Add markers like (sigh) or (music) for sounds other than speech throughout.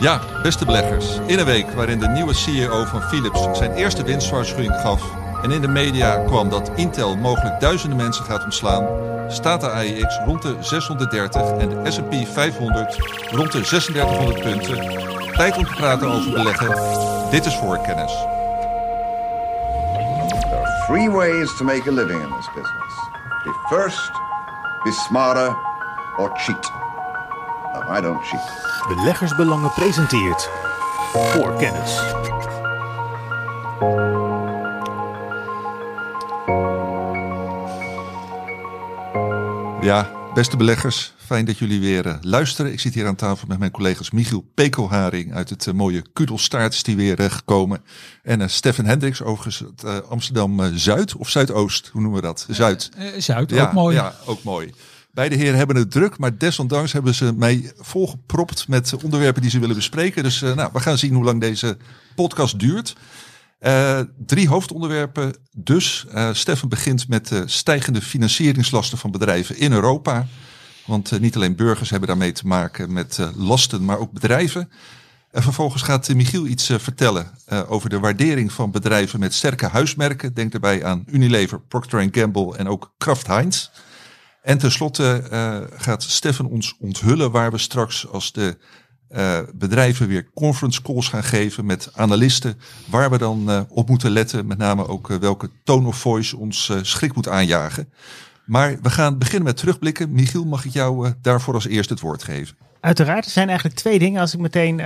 Ja, beste beleggers. In een week waarin de nieuwe CEO van Philips zijn eerste winstwaarschuwing gaf en in de media kwam dat Intel mogelijk duizenden mensen gaat ontslaan, staat de AIX rond de 630 en de S&P 500 rond de 3600 punten. Tijd om te praten over beleggen. Dit is voorkennis. There are three ways to make a living in this business. Be first, be smarter, or cheat. No, I don't cheat. Beleggersbelangen presenteert voor kennis. Ja, beste beleggers, fijn dat jullie weer uh, luisteren. Ik zit hier aan tafel met mijn collega's Michiel Pekelharing uit het uh, mooie Kudelstaart is die weer uh, gekomen. En uh, Stefan Hendricks overigens het Amsterdam Zuid of Zuidoost, hoe noemen we dat? Zuid. Zuid, ja, ook mooi. Ja, ook mooi. Beide heren hebben het druk, maar desondanks hebben ze mij volgepropt met onderwerpen die ze willen bespreken. Dus uh, nou, we gaan zien hoe lang deze podcast duurt. Uh, drie hoofdonderwerpen dus. Uh, Stefan begint met de stijgende financieringslasten van bedrijven in Europa. Want niet alleen burgers hebben daarmee te maken met lasten, maar ook bedrijven. En vervolgens gaat Michiel iets vertellen over de waardering van bedrijven met sterke huismerken. Denk daarbij aan Unilever, Procter Gamble en ook Kraft Heinz. En tenslotte uh, gaat Stefan ons onthullen waar we straks als de uh, bedrijven weer conference calls gaan geven met analisten, waar we dan uh, op moeten letten, met name ook welke tone of voice ons schrik moet aanjagen. Maar we gaan beginnen met terugblikken. Michiel, mag ik jou daarvoor als eerste het woord geven? Uiteraard, er zijn eigenlijk twee dingen. Als ik meteen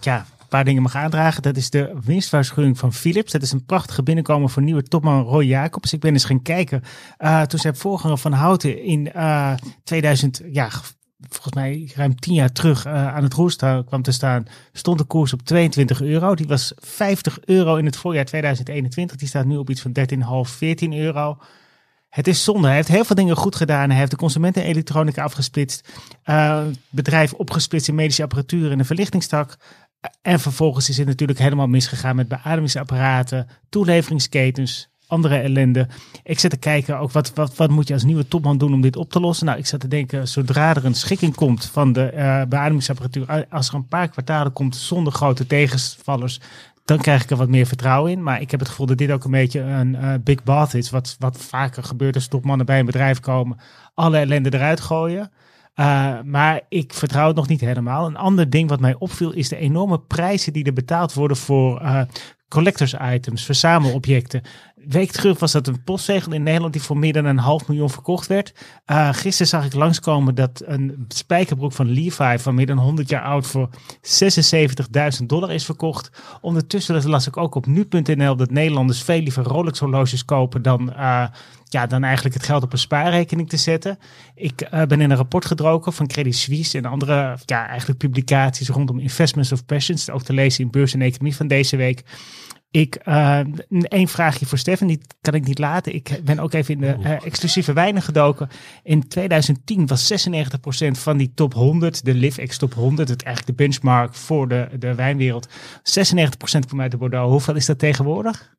ja, een paar dingen mag aandragen. Dat is de winstwaarschuwing van Philips. Dat is een prachtige binnenkomen voor nieuwe topman Roy Jacobs. Ik ben eens gaan kijken. Uh, toen zijn voorganger van Houten in uh, 2000, ja, volgens mij ruim tien jaar terug uh, aan het roer kwam te staan, stond de koers op 22 euro. Die was 50 euro in het voorjaar 2021. Die staat nu op iets van 13,5, 14 euro. Het is zonde. Hij heeft heel veel dingen goed gedaan. Hij heeft de consumentenelektronica afgesplitst. Bedrijf opgesplitst in medische apparatuur en de verlichtingstak. En vervolgens is het natuurlijk helemaal misgegaan met beademingsapparaten, toeleveringsketens, andere ellende. Ik zit te kijken ook wat, wat, wat moet je als nieuwe topman doen om dit op te lossen. Nou, ik zat te denken, zodra er een schikking komt van de uh, beademingsapparatuur, als er een paar kwartalen komt zonder grote tegenvallers, dan krijg ik er wat meer vertrouwen in. Maar ik heb het gevoel dat dit ook een beetje een uh, big bath is, wat, wat vaker gebeurt als topmannen bij een bedrijf komen, alle ellende eruit gooien. Uh, maar ik vertrouw het nog niet helemaal. Een ander ding wat mij opviel is de enorme prijzen die er betaald worden voor uh, collectors items, verzamelobjecten. Week terug was dat een postzegel in Nederland die voor meer dan een half miljoen verkocht werd. Uh, gisteren zag ik langskomen dat een spijkerbroek van Levi van meer dan 100 jaar oud voor 76.000 dollar is verkocht. Ondertussen las ik ook op nu.nl dat Nederlanders veel liever Rolex horloges kopen dan uh, ja, dan eigenlijk het geld op een spaarrekening te zetten. Ik uh, ben in een rapport gedroken van Credit Suisse en andere ja, eigenlijk publicaties rondom Investments of Passions, ook te lezen in Beurs en Economie van deze week. Ik, uh, één vraagje voor Stefan, die kan ik niet laten. Ik ben ook even in de uh, exclusieve wijnen gedoken. In 2010 was 96% van die top 100, de LiveX top 100, het eigenlijk de benchmark voor de, de wijnwereld. 96% kwam uit de Bordeaux. Hoeveel is dat tegenwoordig?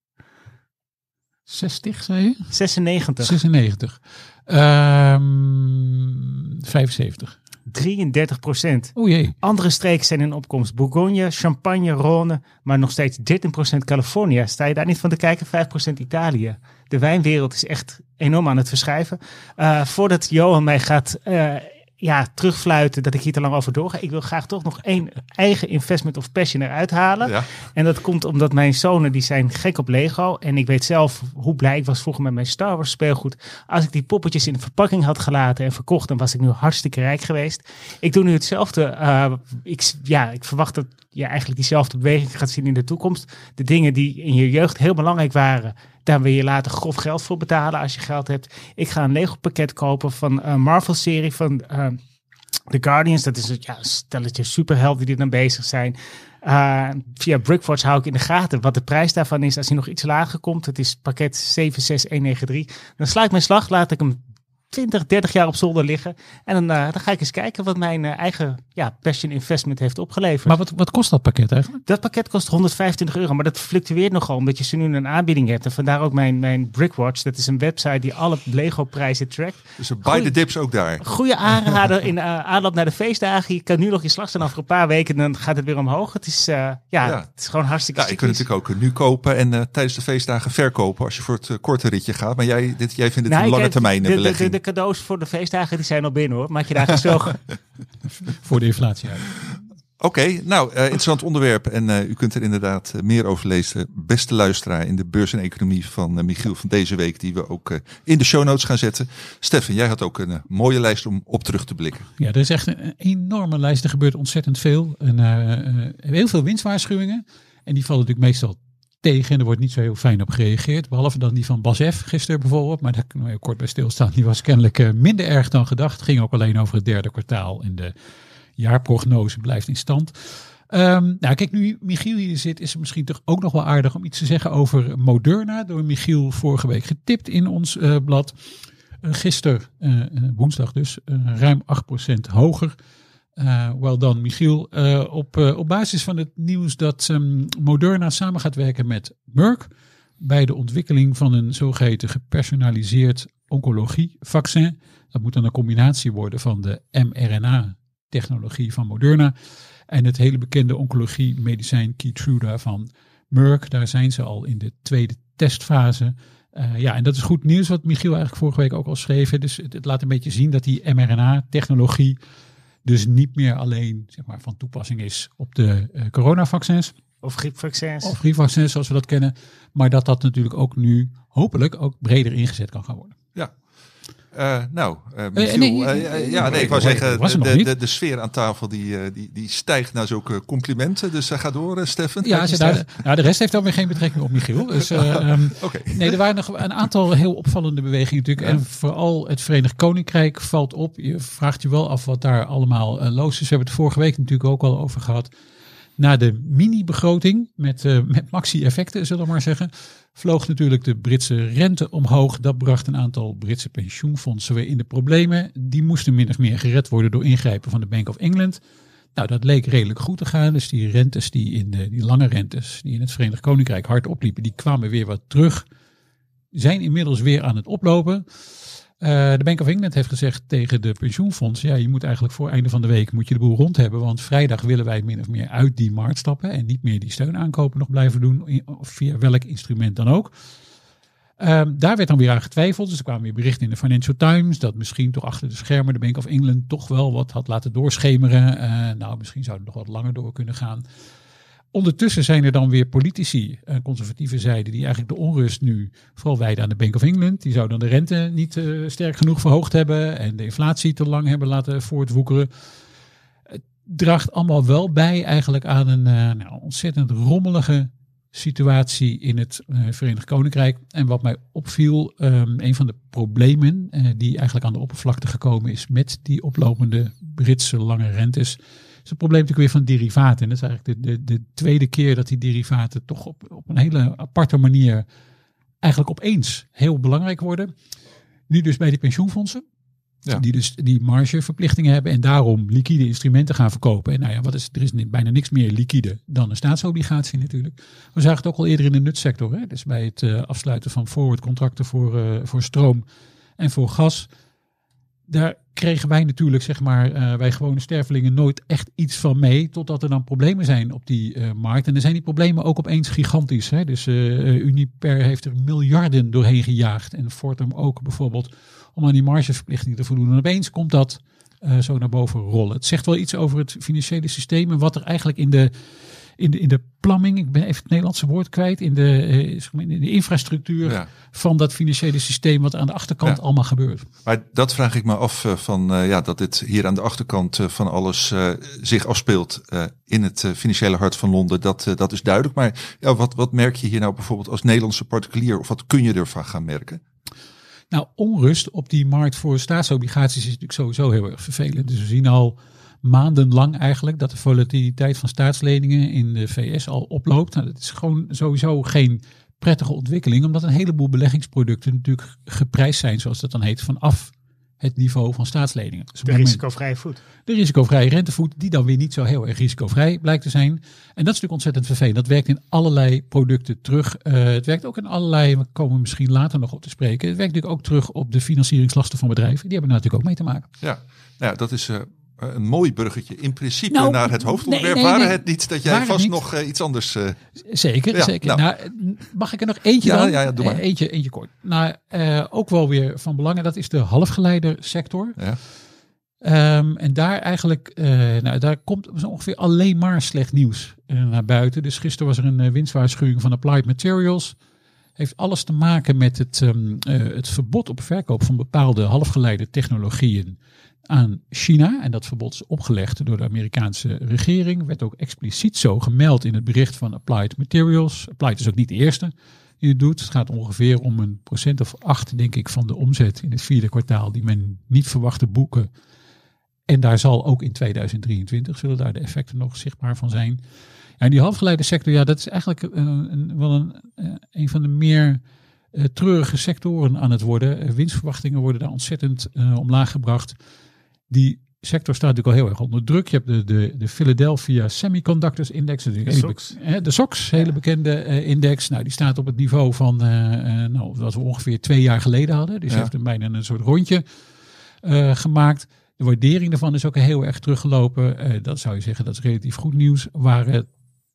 60, zei je? 96. 96. Um, 75. 33 procent. O jee. Andere streken zijn in opkomst. Bourgogne, Champagne, Rhône, maar nog steeds 13 procent Californië. Sta je daar niet van te kijken? 5 procent Italië. De wijnwereld is echt enorm aan het verschuiven. Uh, voordat Johan mij gaat uh, ja, terugfluiten dat ik hier te lang over doorga. Ik wil graag toch nog één eigen investment of passion eruit halen. Ja. En dat komt omdat mijn zonen die zijn gek op Lego. En ik weet zelf hoe blij ik was vroeger met mijn Star Wars speelgoed. Als ik die poppetjes in de verpakking had gelaten en verkocht, dan was ik nu hartstikke rijk geweest. Ik doe nu hetzelfde. Uh, ik, ja, ik verwacht dat je eigenlijk diezelfde beweging gaat zien in de toekomst. De dingen die in je jeugd heel belangrijk waren, daar wil je later grof geld voor betalen als je geld hebt. Ik ga een Lego pakket kopen van een Marvel-serie van uh, The Guardians. Dat is het ja, stelletje superhelden die er dan bezig zijn. Uh, via Brickforge hou ik in de gaten wat de prijs daarvan is. Als hij nog iets lager komt, het is pakket 76193. Dan sla ik mijn slag, laat ik hem 20, 30 jaar op zolder liggen. En dan, eh, dan ga ik eens kijken wat mijn eh, eigen ja, passion investment heeft opgeleverd. Maar wat, wat kost dat pakket eigenlijk? Dat pakket kost 125 euro, maar dat fluctueert nogal omdat je ze nu een aanbieding hebt. En vandaar ook mijn, mijn Brickwatch. Dat is een website die alle Lego prijzen trackt. Dus buy the dips ook daar. Goede aanrader in uh, aanloop naar de feestdagen. Je kan nu nog je slag zijn over een paar weken en dan gaat het weer omhoog. Het is, uh, ja, Ja. het is gewoon hartstikke Ja, je kunt natuurlijk ook nu kopen en eh, tijdens de feestdagen verkopen als je voor het korte ritje gaat. Maar jij, dit, jij vindt het Nou, een lange termijn de, de, belegging. de, de cadeaus voor de feestdagen die zijn al binnen hoor. Maak je daar gezogen. (laughs) Voor de inflatie uit. Oké, nou, eh, interessant onderwerp. En eh, u kunt er inderdaad eh, meer over lezen. Beste luisteraar in de beurs en economie van Michiel van deze week. Die we ook eh, in de show notes gaan zetten. Stefan, jij had ook een mooie lijst om op terug te blikken. Ja, er is echt een enorme lijst. Er gebeurt ontzettend veel. En, eh, eh, heel veel winstwaarschuwingen. En die vallen natuurlijk meestal tegen. En er wordt niet zo heel fijn op gereageerd. Behalve dan die van Bas F. gisteren bijvoorbeeld. Maar daar kunnen we kort bij stilstaan. Die was kennelijk eh, minder erg dan gedacht. Ging ook alleen over het derde kwartaal. En de jaarprognose blijft in stand. Ehm, nou, kijk, nu Michiel hier zit, is het misschien toch ook nog wel aardig om iets te zeggen over Moderna. Door Michiel vorige week getipt in ons eh, blad. Uh, gisteren, woensdag dus, ruim 8% hoger. Uh, wel dan, Michiel. Uh, op, uh, op basis van het nieuws dat um, Moderna samen gaat werken met Merck bij de ontwikkeling van een zogeheten gepersonaliseerd oncologie-vaccin. Dat moet dan een combinatie worden van de mRNA-technologie van Moderna en het hele bekende oncologie-medicijn Keytruda van Merck. Daar zijn ze al in de tweede testfase. Ja, en dat is goed nieuws wat Michiel eigenlijk vorige week ook al schreef. Dus het laat een beetje zien dat die mRNA-technologie dus niet meer alleen zeg maar, van toepassing is op de uh, coronavaccins. Of griepvaccins. Of griepvaccins zoals we dat kennen. Maar dat dat natuurlijk ook nu hopelijk ook breder ingezet kan gaan worden. Ja. Uh, nou, uh, Michiel, nee, uh, ja, nee, ik wou zeggen, de, de, de, sfeer aan tafel die, die, die stijgt naar zulke complimenten. Dus ga door, Stefan. Ja, ze nou, de rest heeft dan weer geen betrekking op Michiel. Dus, (laughs) um, okay. Nee, er waren nog een aantal heel opvallende bewegingen natuurlijk. Ja. En vooral het Verenigd Koninkrijk valt op. Je vraagt je wel af wat daar allemaal los is. We hebben het vorige week natuurlijk ook al over gehad. Na de mini-begroting met, uh, met maxi-effecten, zullen we maar zeggen, vloog natuurlijk de Britse rente omhoog. Dat bracht een aantal Britse pensioenfondsen weer in de problemen. Die moesten min of meer gered worden door ingrijpen van de Bank of England. Nou, dat leek redelijk goed te gaan. Dus die rentes, die, in de, die lange rentes, die in het Verenigd Koninkrijk hard opliepen, die kwamen weer wat terug. Zijn inmiddels weer aan het oplopen. Uh, de Bank of England heeft gezegd tegen de pensioenfonds, ja, je moet eigenlijk voor einde van de week moet je de boel rond hebben, want vrijdag willen wij min of meer uit die markt stappen en niet meer die steunaankopen nog blijven doen, via welk instrument dan ook. Uh, daar werd dan weer aan getwijfeld, dus er kwamen weer berichten in de Financial Times dat misschien toch achter de schermen de Bank of England toch wel wat had laten doorschemeren. Uh, nou, misschien zou het nog wat langer door kunnen gaan. Ondertussen zijn er dan weer politici, uh, conservatieve zijde, die eigenlijk de onrust nu vooral wijden aan de Bank of England. Die zouden dan de rente niet uh, sterk genoeg verhoogd hebben en de inflatie te lang hebben laten voortwoekeren. Het draagt allemaal wel bij eigenlijk aan een uh, nou, ontzettend rommelige situatie in het Verenigd Koninkrijk. En wat mij opviel, um, een van de problemen die eigenlijk aan de oppervlakte gekomen is met die oplopende Britse lange rentes is het probleem natuurlijk weer van derivaten. En dat is eigenlijk de, de, de tweede keer dat die derivaten toch op, op een hele aparte manier eigenlijk opeens heel belangrijk worden. Nu dus bij de pensioenfondsen. Ja. Die dus die margeverplichtingen hebben en daarom liquide instrumenten gaan verkopen. En nou ja, wat is, er is bijna niks meer liquide dan een staatsobligatie natuurlijk. We zagen het ook al eerder in de nutsector. Hè? Dus bij het uh, afsluiten van forward contracten voor, uh, voor stroom en voor gas daar kregen wij natuurlijk, zeg maar, uh, wij gewone stervelingen nooit echt iets van mee. Totdat er dan problemen zijn op die uh, markt. En dan zijn die problemen ook opeens gigantisch. Hè? Dus uh, Uniper heeft er miljarden doorheen gejaagd. En Fortum ook bijvoorbeeld, om aan die margeverplichtingen te voldoen. En opeens komt dat zo naar boven rollen. Het zegt wel iets over het financiële systeem en wat er eigenlijk in de, in de, in de plamming, ik ben even het Nederlandse woord kwijt, in de, in de infrastructuur ja. van dat financiële systeem, wat aan de achterkant ja. allemaal gebeurt. Maar dat vraag ik me af uh, van uh, ja, dat dit hier aan de achterkant van alles zich afspeelt in het financiële hart van Londen. Dat, dat is duidelijk. Maar ja, wat, wat merk je hier nou bijvoorbeeld als Nederlandse particulier of wat kun je ervan gaan merken? Nou, onrust op die markt voor staatsobligaties is natuurlijk sowieso heel erg vervelend. Dus we zien al maandenlang eigenlijk dat de volatiliteit van staatsleningen in de VS al oploopt. Nou, dat is gewoon sowieso geen prettige ontwikkeling, omdat een heleboel beleggingsproducten natuurlijk geprijsd zijn, zoals dat dan heet, vanaf het niveau van staatsleningen. Dus De risicovrije voet. de risicovrije rentevoet, die dan weer niet zo heel erg risicovrij blijkt te zijn. En dat is natuurlijk ontzettend vervelend. Dat werkt in allerlei producten terug. Eh, het werkt ook in allerlei, we komen misschien later nog op te spreken. Het werkt natuurlijk ook terug op de financieringslasten van bedrijven. Die hebben daar natuurlijk ook mee te maken. Ja, nou, ja, dat is eh, een mooi bruggetje in principe Nou, naar het hoofdonderwerp. nee, nee, Waren nee. het niet dat jij vast niet. nog eh, iets anders... eh, Zeker, Ja, zeker. nou. Nou, mag ik er nog eentje Ja, dan? ja, ja, doe maar. Eh, Eentje, eentje kort. Nou, eh, ook wel weer van belang. En dat is de halfgeleidersector. ja. Ehm, en daar eigenlijk, eh, nou, daar komt zo ongeveer alleen maar slecht nieuws eh, naar buiten. Dus gisteren was er een eh, winstwaarschuwing van Applied Materials. Heeft alles te maken met het, ehm, eh, het verbod op verkoop van bepaalde halfgeleide technologieën aan China. En dat verbod is opgelegd door de Amerikaanse regering. Werd ook expliciet zo gemeld in het bericht van Applied Materials. Applied is ook niet de eerste die het doet. Het gaat ongeveer om een procent of acht, denk ik, van de omzet in het vierde kwartaal die men niet verwachtte boeken. En daar zal ook in 2023 zullen daar de effecten nog zichtbaar van zijn. Ja, en die halfgeleide sector, ja, dat is eigenlijk eh, een, wel een, eh, een van de meer eh, treurige sectoren aan het worden. Winstverwachtingen worden daar ontzettend omlaag gebracht. Die sector staat natuurlijk al heel erg onder druk. Je hebt de, de, de Philadelphia Semiconductors Index. De, SOX. de SOX, hele bekende eh, index. Nou, die staat op het niveau van eh, eh, nou, wat we ongeveer twee jaar geleden hadden. Dus Ja. heeft een bijna een soort rondje gemaakt. De waardering daarvan is ook heel erg teruggelopen. Dat zou je zeggen, dat is relatief goed nieuws. Waar het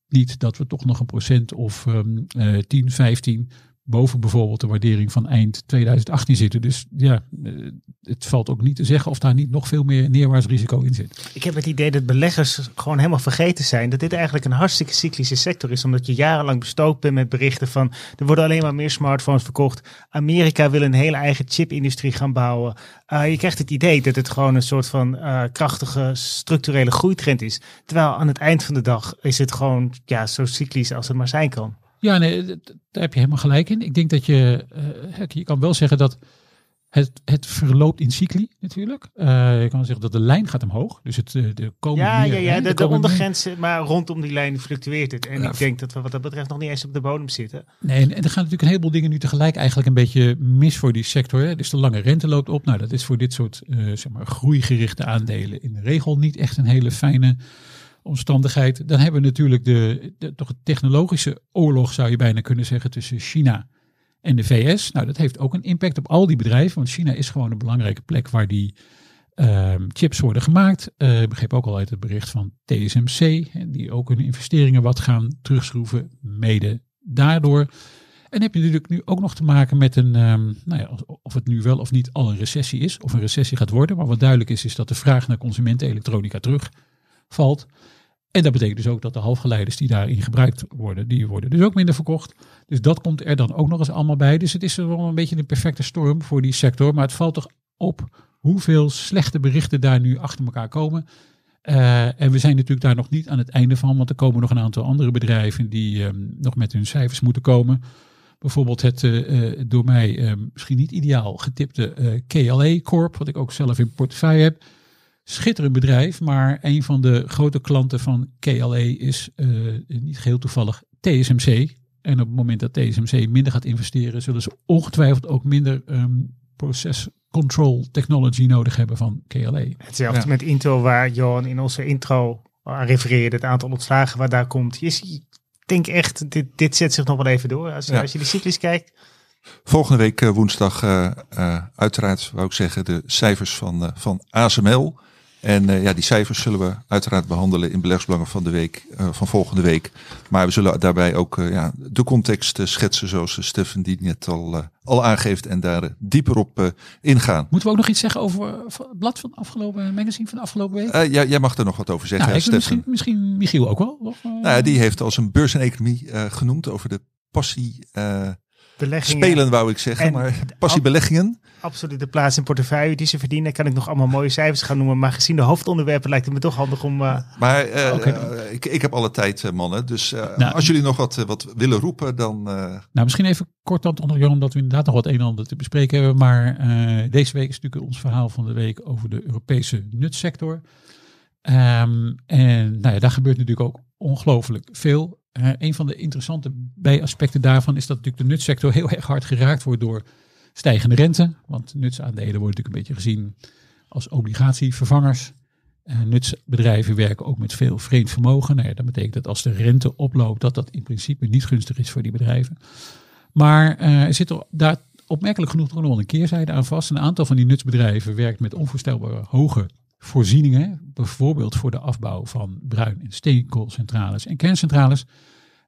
niet dat we toch nog een procent of eh 10, 15 boven bijvoorbeeld de waardering van eind 2018 zitten. Dus ja, eh, het valt ook niet te zeggen of daar niet nog veel meer neerwaarts risico in zit. Ik heb het idee dat beleggers gewoon helemaal vergeten zijn dat dit eigenlijk een hartstikke cyclische sector is. Omdat je jarenlang bestookt bent met berichten van er worden alleen maar meer smartphones verkocht. Amerika wil een hele eigen chipindustrie gaan bouwen. Uh, je krijgt het idee dat het gewoon een soort van uh, krachtige structurele groeitrend is. Terwijl aan het eind van de dag is het gewoon ja, zo cyclisch als het maar zijn kan. Ja, nee, daar heb je helemaal gelijk in. Ik denk dat je, uh, je kan wel zeggen dat het, het verloopt in cycli natuurlijk. Uh, je kan zeggen dat de lijn gaat omhoog. Dus het uh, de komende Ja, meer, ja, ja de, de ondergrens, maar rondom die lijn fluctueert het. En Ja. ik denk dat we wat dat betreft nog niet eens op de bodem zitten. Nee, en, en er gaan natuurlijk een heleboel dingen nu tegelijk eigenlijk een beetje mis voor die sector. Hè. Dus de lange rente loopt op. Nou, dat is voor dit soort uh, zeg maar, groeigerichte aandelen in de regel niet echt een hele fijne omstandigheid. Dan hebben we natuurlijk de, toch een technologische oorlog, zou je bijna kunnen zeggen, tussen China en de VS. Nou, dat heeft ook een impact op al die bedrijven, want China is gewoon een belangrijke plek waar die uh, chips worden gemaakt. Uh, ik begreep ook al uit het bericht van TSMC, die ook hun investeringen wat gaan terugschroeven, mede daardoor. En heb je natuurlijk nu ook nog te maken met een, um, nou ja, of het nu wel of niet al een recessie is, of een recessie gaat worden. Maar wat duidelijk is, is dat de vraag naar consumentenelektronica terugvalt. En dat betekent dus ook dat de halfgeleiders die daarin gebruikt worden, die worden dus ook minder verkocht. Dus dat komt er dan ook nog eens allemaal bij. Dus het is wel een beetje een perfecte storm voor die sector. Maar het valt toch op hoeveel slechte berichten daar nu achter elkaar komen. Uh, en we zijn natuurlijk daar nog niet aan het einde van, want er komen nog een aantal andere bedrijven die um, nog met hun cijfers moeten komen. Bijvoorbeeld het uh, door mij uh, misschien niet ideaal getipte KLA Corp, wat ik ook zelf in portefeuille heb. Schitterend bedrijf, maar een van de grote klanten van KLA is uh, niet geheel toevallig TSMC. En op het moment dat TSMC minder gaat investeren, zullen ze ongetwijfeld ook minder um, proces control technology nodig hebben van KLA. Hetzelfde ja. met Intel, waar Johan in onze intro aan refereerde, het aantal ontslagen waar daar komt. Je denk echt, dit, dit zet zich nog wel even door. Als, ja. als je de cyclus kijkt. Volgende week uh, woensdag uh, uh, uiteraard, wou ik zeggen, de cijfers van, van ASML. En uh, ja, die cijfers zullen we uiteraard behandelen in beleggsbelangen van de week, uh, van volgende week. Maar we zullen daarbij ook uh, ja, de context schetsen zoals Stefan die net al, al aangeeft en daar dieper op ingaan. Moeten we ook nog iets zeggen over het blad van afgelopen magazine van de afgelopen week? ja, jij mag er nog wat over zeggen, nou, Stefan. Misschien, misschien Michiel ook wel. Of, nou, ja, die heeft als een beurs en economie genoemd over de passie. Beleggingen. Spelen wou ik zeggen, En maar passiebeleggingen. Absoluut de plaats in portefeuille die ze verdienen. Kan ik nog allemaal mooie cijfers gaan noemen. Maar gezien de hoofdonderwerpen lijkt het me toch handig om... Uh... Maar uh, okay. uh, ik, ik heb alle tijd, mannen. Dus nou, als jullie nog wat, wat willen roepen, dan... Nou, misschien even kort het omdat we inderdaad nog wat een en ander te bespreken hebben. Maar deze week is natuurlijk ons verhaal van de week over de Europese nutsector. Um, en nou ja, daar gebeurt natuurlijk ook ongelooflijk veel. Uh, een van de interessante bijaspecten daarvan is dat natuurlijk de nutsector heel erg hard geraakt wordt door Stijgende rente, want nutsaandelen worden natuurlijk een beetje gezien als obligatievervangers. Nutsbedrijven werken ook met veel vreemd vermogen. Nou ja, dat betekent dat als de rente oploopt, dat dat in principe niet gunstig is voor die bedrijven. Maar uh, er zit er daar opmerkelijk genoeg nog wel een keerzijde aan vast. Een aantal van die nutsbedrijven werkt met onvoorstelbare hoge voorzieningen. Bijvoorbeeld voor de afbouw van bruin- en steenkoolcentrales en kerncentrales.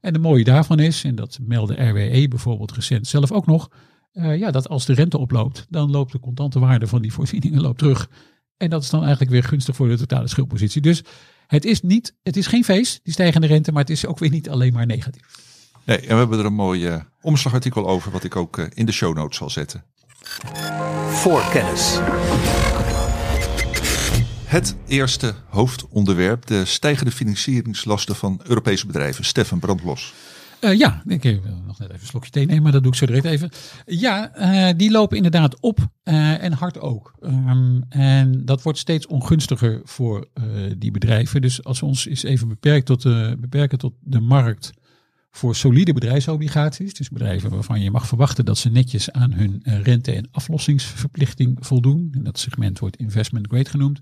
En de mooie daarvan is, en dat meldde RWE bijvoorbeeld recent zelf ook nog, uh, ja, dat als de rente oploopt, dan loopt de contante waarde van die voorzieningen loopt terug. En dat is dan eigenlijk weer gunstig voor de totale schuldpositie. Dus het is, niet, het is geen feest, die stijgende rente, maar het is ook weer niet alleen maar negatief. Nee, en we hebben er een mooi uh, omslagartikel over, wat ik ook uh, in de show notes zal zetten. Voorkennis. Het eerste hoofdonderwerp, de stijgende financieringslasten van Europese bedrijven. Stefan, brandlos. Uh, ja, ik wil nog net even een slokje thee nemen, maar dat doe ik zo direct even. Ja, uh, die lopen inderdaad op en hard ook. Um, en dat wordt steeds ongunstiger voor die bedrijven. Dus als we ons eens even beperkt tot, beperken tot de markt voor solide bedrijfsobligaties, dus bedrijven waarvan je mag verwachten dat ze netjes aan hun rente- en aflossingsverplichting voldoen. En dat segment wordt investment grade genoemd.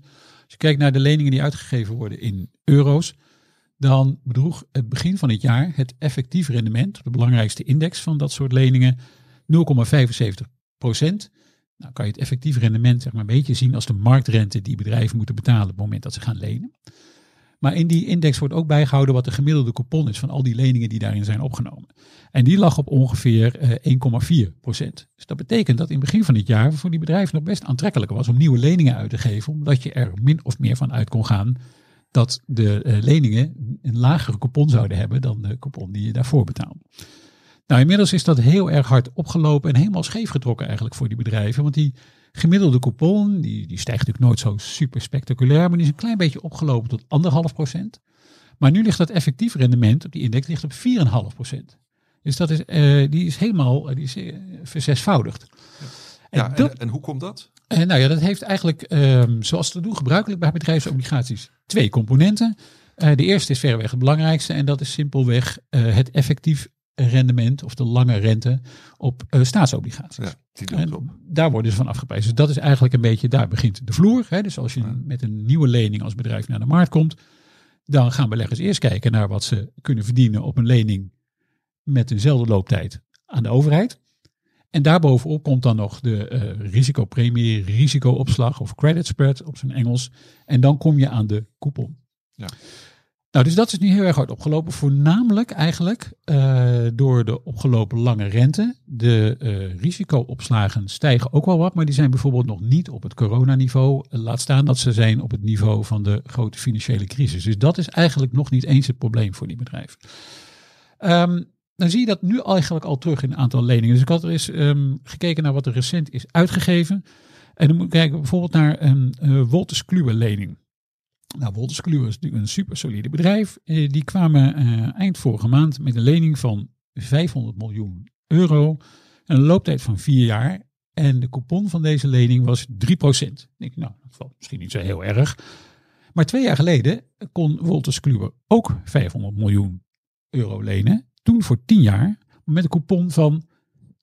Je kijkt naar de leningen die uitgegeven worden in euro's, dan bedroeg het begin van het jaar het effectief rendement, de belangrijkste index van dat soort leningen, 0,75 procent. Nou kan je het effectief rendement zeg maar een beetje zien als de marktrente die bedrijven moeten betalen op het moment dat ze gaan lenen. Maar in die index wordt ook bijgehouden wat de gemiddelde coupon is van al die leningen die daarin zijn opgenomen. En die lag op ongeveer uh, 1,4 procent. Dus dat betekent dat in het begin van dit jaar voor die bedrijven nog best aantrekkelijk was om nieuwe leningen uit te geven, omdat je er min of meer van uit kon gaan dat de uh, leningen een lagere coupon zouden hebben dan de coupon die je daarvoor betaalde. Nou, inmiddels is dat heel erg hard opgelopen en helemaal scheef getrokken eigenlijk voor die bedrijven. Want die gemiddelde coupon, die, die stijgt natuurlijk nooit zo super spectaculair, maar die is een klein beetje opgelopen tot anderhalf procent. Maar nu ligt dat effectief rendement op die index ligt op 4,5 procent. Dus dat is, uh, die is helemaal die is, uh, verzesvoudigd. Ja, en, dat, en, en, hoe komt dat? Nou ja, dat heeft eigenlijk, um, zoals te doen gebruikelijk bij bedrijfsobligaties, twee componenten. De eerste is verreweg het belangrijkste en dat is simpelweg het effectief rendement of de lange rente op staatsobligaties. Ja, daar worden ze van afgeprijsd. Dus dat is eigenlijk een beetje, daar begint de vloer. Hè? Dus als je met een nieuwe lening als bedrijf naar de markt komt, dan gaan beleggers eerst kijken naar wat ze kunnen verdienen op een lening met dezelfde looptijd aan de overheid. En daarbovenop komt dan nog de uh, risicopremie, risicoopslag of credit spread op zijn Engels. En dan kom je aan de coupon. Ja. Nou, dus dat is nu heel erg hard opgelopen. Voornamelijk eigenlijk uh, door de opgelopen lange rente. De uh, risicoopslagen stijgen ook wel wat, maar die zijn bijvoorbeeld nog niet op het coronaniveau. Laat staan dat ze zijn op het niveau van de grote financiële crisis. Dus dat is eigenlijk nog niet eens het probleem voor die bedrijven. Um, dan zie je dat nu eigenlijk al terug in een aantal leningen. Dus ik had er eens um, gekeken naar wat er recent is uitgegeven. En dan moet ik kijken bijvoorbeeld naar een uh, Wolters Kluwer lening. Nou, Wolters Kluwer is natuurlijk een super solide bedrijf. Uh, die kwamen uh, eind vorige maand met een lening van 500 miljoen euro. Een looptijd van vier jaar. En de coupon van deze lening was 3%. Ik denk, nou, dat valt misschien niet zo heel erg. Maar twee jaar geleden kon Wolters Kluwer ook 500 miljoen euro lenen toen voor 10 jaar met een coupon van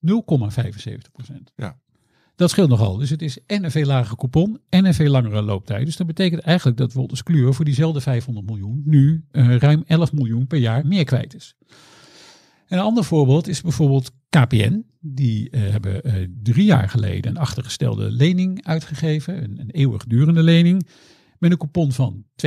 0,75% Ja. Dat scheelt nogal. Dus het is en een veel lagere coupon en een veel langere looptijd. Dus dat betekent eigenlijk dat Wolters Kluwer voor diezelfde 500 miljoen nu uh, ruim 11 miljoen per jaar meer kwijt is. En een ander voorbeeld is bijvoorbeeld KPN. Die uh, hebben uh, drie jaar geleden een achtergestelde lening uitgegeven. Een, een eeuwigdurende lening. Met een coupon van 2%.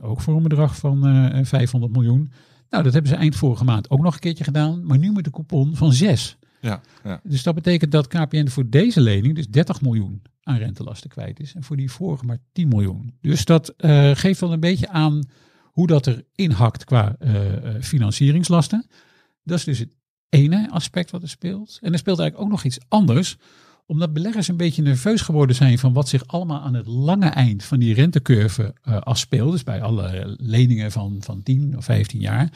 Ook voor een bedrag van 500 miljoen. Nou, dat hebben ze eind vorige maand ook nog een keertje gedaan. Maar nu met een coupon van 6. Ja, ja. Dus dat betekent dat KPN voor deze lening dus 30 miljoen aan rentelasten kwijt is. En voor die vorige maar 10 miljoen. Dus dat uh, geeft wel een beetje aan hoe dat er inhakt qua uh, financieringslasten. Dat is dus het ene aspect wat er speelt. En er speelt eigenlijk ook nog iets anders omdat beleggers een beetje nerveus geworden zijn van wat zich allemaal aan het lange eind van die rentecurve uh, afspeelt. Dus bij alle leningen van, van 10 of 15 jaar.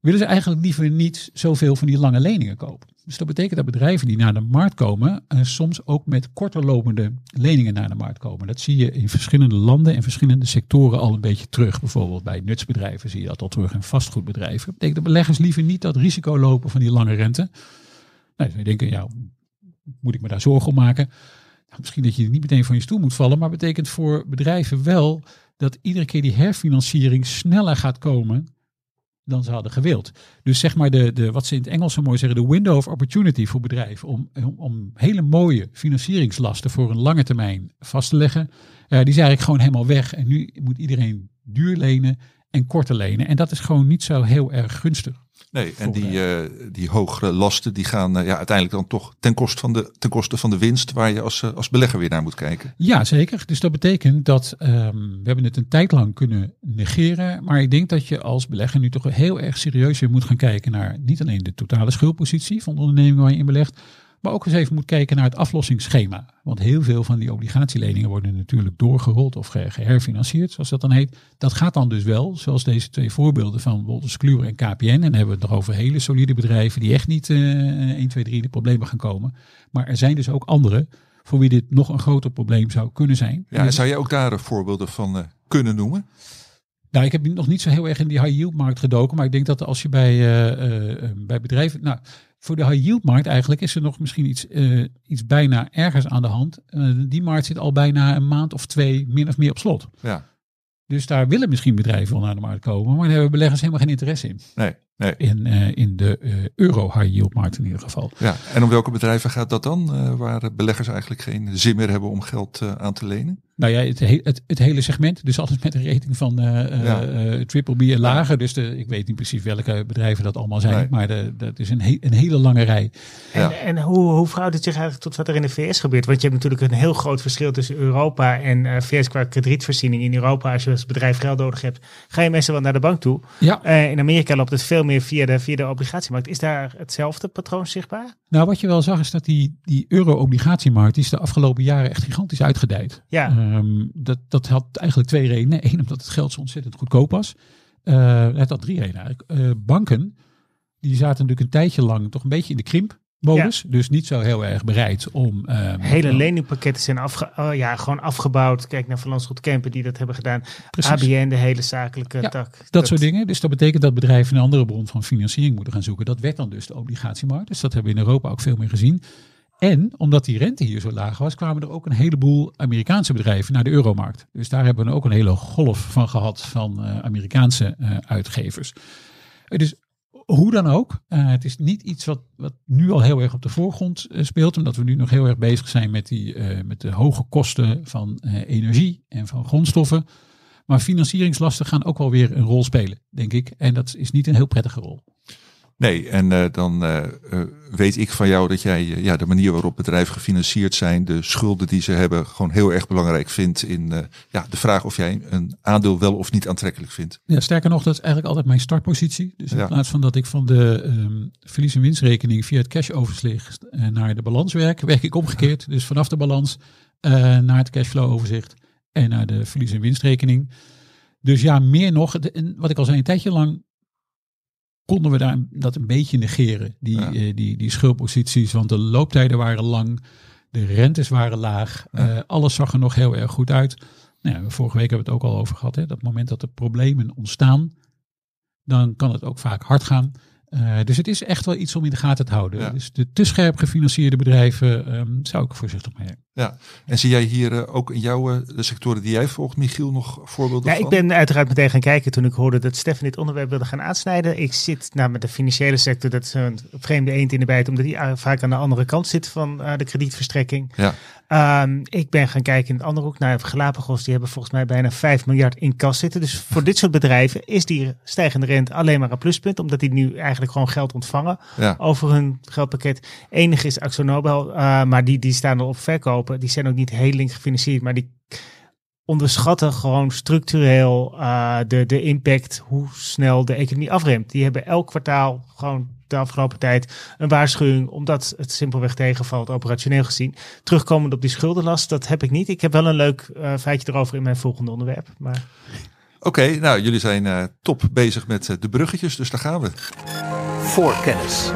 Willen ze eigenlijk liever niet zoveel van die lange leningen kopen. Dus dat betekent dat bedrijven die naar de markt komen, uh, soms ook met korter lopende leningen naar de markt komen. Dat zie je in verschillende landen en verschillende sectoren al een beetje terug. Bijvoorbeeld bij nutsbedrijven zie je dat al terug in vastgoedbedrijven. Dat betekent dat beleggers liever niet dat risico lopen van die lange rente. Nou, denken, ja, moet ik me daar zorgen om maken? Nou, misschien dat je niet meteen van je stoel moet vallen, maar betekent voor bedrijven wel dat iedere keer die herfinanciering sneller gaat komen dan ze hadden gewild. Dus zeg maar de, de, wat ze in het Engels zo mooi zeggen, de window of opportunity voor bedrijven om, om, hele mooie financieringslasten voor een lange termijn vast te leggen, uh, die is eigenlijk gewoon helemaal weg. En nu moet iedereen duur lenen en korte lenen. En dat is gewoon niet zo heel erg gunstig. Nee, en die, uh, die hogere lasten die gaan uh, ja, uiteindelijk dan toch ten koste van de, ten koste van de winst waar je als, uh, als belegger weer naar moet kijken. Ja, zeker. Dus dat betekent dat um, we hebben het een tijd lang kunnen negeren. Maar ik denk dat je als belegger nu toch heel erg serieus weer moet gaan kijken naar niet alleen de totale schuldpositie van de onderneming waar je in belegt, maar ook eens even moet kijken naar het aflossingsschema. Want heel veel van die obligatieleningen worden natuurlijk doorgerold of geherfinancierd, zoals dat dan heet. Dat gaat dan dus wel, zoals deze twee voorbeelden van Wolters Kluwer en KPN. En dan hebben we het nog over hele solide bedrijven die echt niet uh, 1, 2, 3 in de problemen gaan komen. Maar er zijn dus ook andere voor wie dit nog een groter probleem zou kunnen zijn. Ja, en zou je ook daar voorbeelden van uh, kunnen noemen? Nou, ik heb nog niet zo heel erg in die high yield markt gedoken, maar ik denk dat als je bij, uh, uh, bij bedrijven, nou, voor de high yield markt eigenlijk is er nog misschien iets, uh, iets bijna ergens aan de hand. Uh, die markt zit al bijna een maand of twee min of meer op slot. Ja. Dus daar willen misschien bedrijven wel naar de markt komen, maar daar hebben beleggers helemaal geen interesse in. Nee, nee. In, uh, in de euro high yield markt in ieder geval. Ja, en om welke bedrijven gaat dat dan? waar beleggers eigenlijk geen zin meer hebben om geld aan te lenen? Nou ja, het, he het, het, hele segment. Dus altijd met een rating van uh, ja. uh, triple B en lager. Dus de, ik weet niet precies welke bedrijven dat allemaal zijn. Nee. Maar de, dat is een, he een, hele lange rij. En, ja. en hoe, hoe verhoudt het zich eigenlijk tot wat er in de VS gebeurt? Want je hebt natuurlijk een heel groot verschil tussen Europa en uh, VS qua kredietvoorziening. In Europa, als je als bedrijf geld nodig hebt, ga je meestal wel naar de bank toe. Ja. in Amerika loopt het veel meer via de, via de obligatiemarkt. Is daar hetzelfde patroon zichtbaar? Nou, wat je wel zag is dat die, die euro-obligatiemarkt die is de afgelopen jaren echt gigantisch uitgedijd. Ja. Um, dat, dat had eigenlijk twee redenen. Eén, omdat het geld zo ontzettend goedkoop was. Uh, het had drie redenen eigenlijk. Uh, banken, die zaten natuurlijk een tijdje lang toch een beetje in de krimpmodus. Ja. Dus niet zo heel erg bereid om... Um, Hele leningpakketten zijn afge oh, ja, gewoon afgebouwd. Kijk naar Van Landschot Kempen die dat hebben gedaan. Precies. ABN, de hele zakelijke ja, tak. Dat, dat soort dingen. Dus dat betekent dat bedrijven een andere bron van financiering moeten gaan zoeken. Dat werd dan dus de obligatiemarkt. Dus dat hebben we in Europa ook veel meer gezien. En omdat die rente hier zo laag was, kwamen er ook een heleboel Amerikaanse bedrijven naar de euromarkt. Dus daar hebben we ook een hele golf van gehad van uh, Amerikaanse uh, uitgevers. Dus hoe dan ook, het is niet iets wat, wat nu al heel erg op de voorgrond speelt, omdat we nu nog heel erg bezig zijn met, die, met de hoge kosten van energie en van grondstoffen. Maar financieringslasten gaan ook wel weer een rol spelen, denk ik. En dat is niet een heel prettige rol. Nee, en uh, dan uh, uh, weet ik van jou dat jij ja, de manier waarop bedrijven gefinancierd zijn, de schulden die ze hebben, gewoon heel erg belangrijk vindt in ja, de vraag of jij een aandeel wel of niet aantrekkelijk vindt. Ja, sterker nog, dat is eigenlijk altijd mijn startpositie. Dus in ja. plaats van dat ik van de um, verlies- en winstrekening via het cash-overzicht naar de balans werk, werk ik omgekeerd. Dus vanaf de balans naar het cashflow-overzicht en naar de verlies- en winstrekening. Dus ja, meer nog, de, wat ik al zei, een tijdje lang konden we daar dat een beetje negeren, die, ja. uh, die, die schuldposities. Want de looptijden waren lang, de rentes waren laag, ja. uh, alles zag er nog heel erg goed uit. Nou ja, vorige week hebben we het ook al over gehad. Hè, dat moment dat er problemen ontstaan, dan kan het ook vaak hard gaan. Uh, dus het is echt wel iets om in de gaten te houden. Ja. Dus de te scherp gefinancierde bedrijven um, zou ik voorzichtig mee. Ja, en zie jij hier uh, ook in jouw uh, de sectoren die jij volgt, Michiel, nog voorbeelden ja, van? Ik ben uiteraard meteen gaan kijken toen ik hoorde dat Stefan dit onderwerp wilde gaan aansnijden. Ik zit nou, met de financiële sector, dat is een vreemde eend in de bijt, omdat die vaak aan de andere kant zit van de kredietverstrekking. Ja. Um, ik ben gaan kijken in het andere hoek naar Galapagos. Die hebben volgens mij bijna 5 miljard in kas zitten. Dus voor (laughs) dit soort bedrijven is die stijgende rente alleen maar een pluspunt. Omdat die nu eigenlijk gewoon geld ontvangen ja. over hun geldpakket. Enige is Axo Nobel, uh, maar die, die staan er op verkopen. Die zijn ook niet heel link gefinancierd, maar die onderschatten gewoon structureel uh, de, de impact hoe snel de economie afremt. Die hebben elk kwartaal gewoon de afgelopen tijd een waarschuwing, omdat het simpelweg tegenvalt, operationeel gezien. Terugkomend op die schuldenlast, dat heb ik niet. Ik heb wel een leuk uh, feitje erover in mijn volgende onderwerp. Maar... Oké, okay, nou jullie zijn uh, top bezig met uh, de bruggetjes, dus daar gaan we. Voor kennis.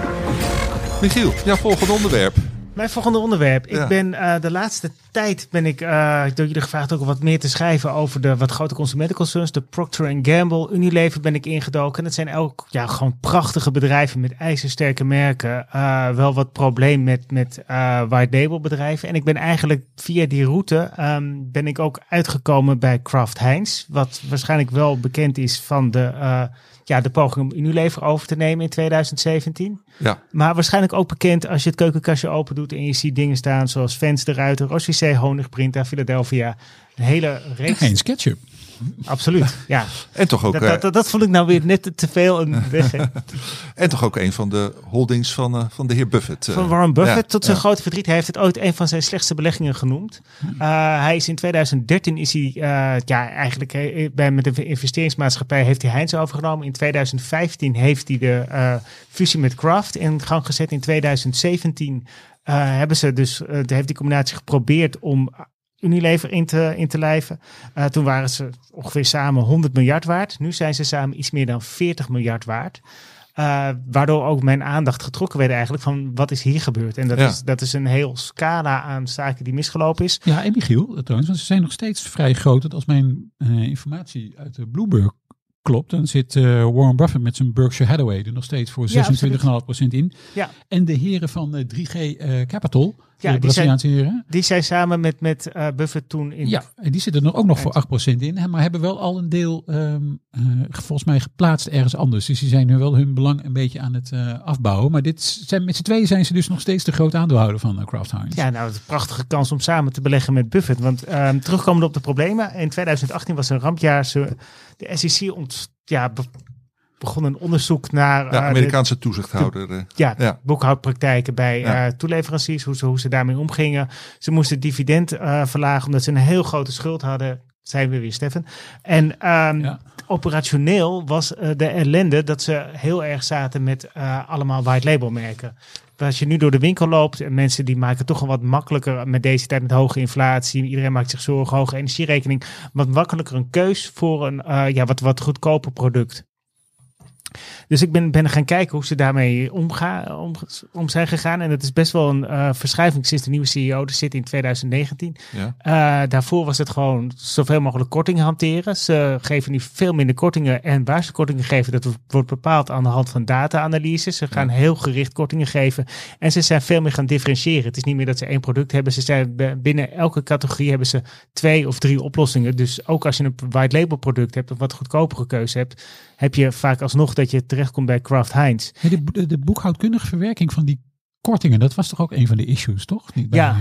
Michiel, jouw volgende onderwerp. Mijn volgende onderwerp. Ja. Ik ben eh, de laatste tijd ben ik eh, door jullie gevraagd ook wat meer te schrijven over de wat grote consumentenconcerns. De Procter Gamble, Unilever ben ik ingedoken. En dat zijn ook ja, gewoon prachtige bedrijven met ijzersterke merken. Eh, wel wat probleem met, met white label bedrijven. En ik ben eigenlijk via die route ehm, ben ik ook uitgekomen bij Kraft Heinz. Wat waarschijnlijk wel bekend is van de, ja, de poging om Unilever over te nemen in 2017. Ja, Maar waarschijnlijk ook bekend als je het keukenkastje open doet en je ziet dingen staan zoals Vens de Ruiter, Rochissé, Honigprinta, Philadelphia. Een hele reeks. Geen SketchUp. Absoluut, ja. en toch ook, Dat, eh, dat, dat, dat vond ik nou weer net te veel een (laughs) weg. en toch ook een van de holdings van, eh, van de heer Buffett. eh. Van Warren Buffett Ja, tot zijn ja. grote verdriet. Hij heeft het ooit een van zijn slechtste beleggingen genoemd. Uh, hij is in 2013 is hij, uh, ja, eigenlijk bij, met een investeringsmaatschappij heeft hij Heinz overgenomen. In 2015 heeft hij de fusie met Kraft in gang gezet. In 2017 uh, hebben ze dus, heeft die combinatie geprobeerd om Unilever in te, in te lijven. Uh, toen waren ze ongeveer samen 100 miljard waard. Nu zijn ze samen iets meer dan 40 miljard waard. Uh, waardoor ook mijn aandacht getrokken werd eigenlijk van wat is hier gebeurd. En dat, Ja. is, dat is een heel scala aan zaken die misgelopen is. Ja, en Michiel, trouwens, want ze zijn nog steeds vrij groot. Dat als mijn uh, informatie uit de Bloomberg klopt, dan zit uh, Warren Buffett met zijn Berkshire Hathaway er nog steeds voor 26,5% in. Ja. En de heren van uh, 3G uh, Capital, Ja, de die zijn, die zijn samen met, met uh, Buffett toen in. Ja, en die zitten er ook nog voor 8% in. Maar hebben wel al een deel, um, uh, volgens mij, geplaatst ergens anders. Dus die zijn nu wel hun belang een beetje aan het uh, afbouwen. Maar dit zijn, met z'n tweeën zijn ze dus nog steeds de grote aandeelhouder van Kraft Heinz. Ja, nou, het is een prachtige kans om samen te beleggen met Buffett. Want um, terugkomend op de problemen. In 2018 was een rampjaar. Ze, de SEC ont, ja, begon een onderzoek naar... Ja, Amerikaanse de, toezichthouder. De, ja, ja, boekhoudpraktijken bij ja. uh, toeleveranciers, hoe ze, hoe ze daarmee omgingen. Ze moesten dividend uh, verlagen omdat ze een heel grote schuld hadden. Zijn we weer, Stefan. En um, ja. operationeel was uh, de ellende dat ze heel erg zaten met uh, allemaal white label merken. Als je nu door de winkel loopt en mensen die maken toch wel wat makkelijker met deze tijd met hoge inflatie. Iedereen maakt zich zorgen, hoge energierekening. Wat makkelijker een keus voor een uh, ja, wat, wat goedkoper product. Dus ik ben, ben gaan kijken hoe ze daarmee omgaan, om, om zijn gegaan. En het is best wel een uh, verschuiving sinds de nieuwe CEO er zit in 2019. Ja. Uh, daarvoor was het gewoon zoveel mogelijk kortingen hanteren. Ze geven nu veel minder kortingen. En waar ze kortingen geven, dat wordt bepaald aan de hand van data-analyses. Ze gaan ja. heel gericht kortingen geven. En ze zijn veel meer gaan differentiëren. Het is niet meer dat ze één product hebben. Ze zijn binnen elke categorie hebben ze twee of drie oplossingen. Dus ook als je een white label product hebt of wat goedkopere keuze hebt, heb je vaak alsnog dat je terechtkomt bij Kraft Heinz. Ja, de, de, de, boekhoudkundige verwerking van die kortingen, dat was toch ook een van de issues, toch? Niet ja.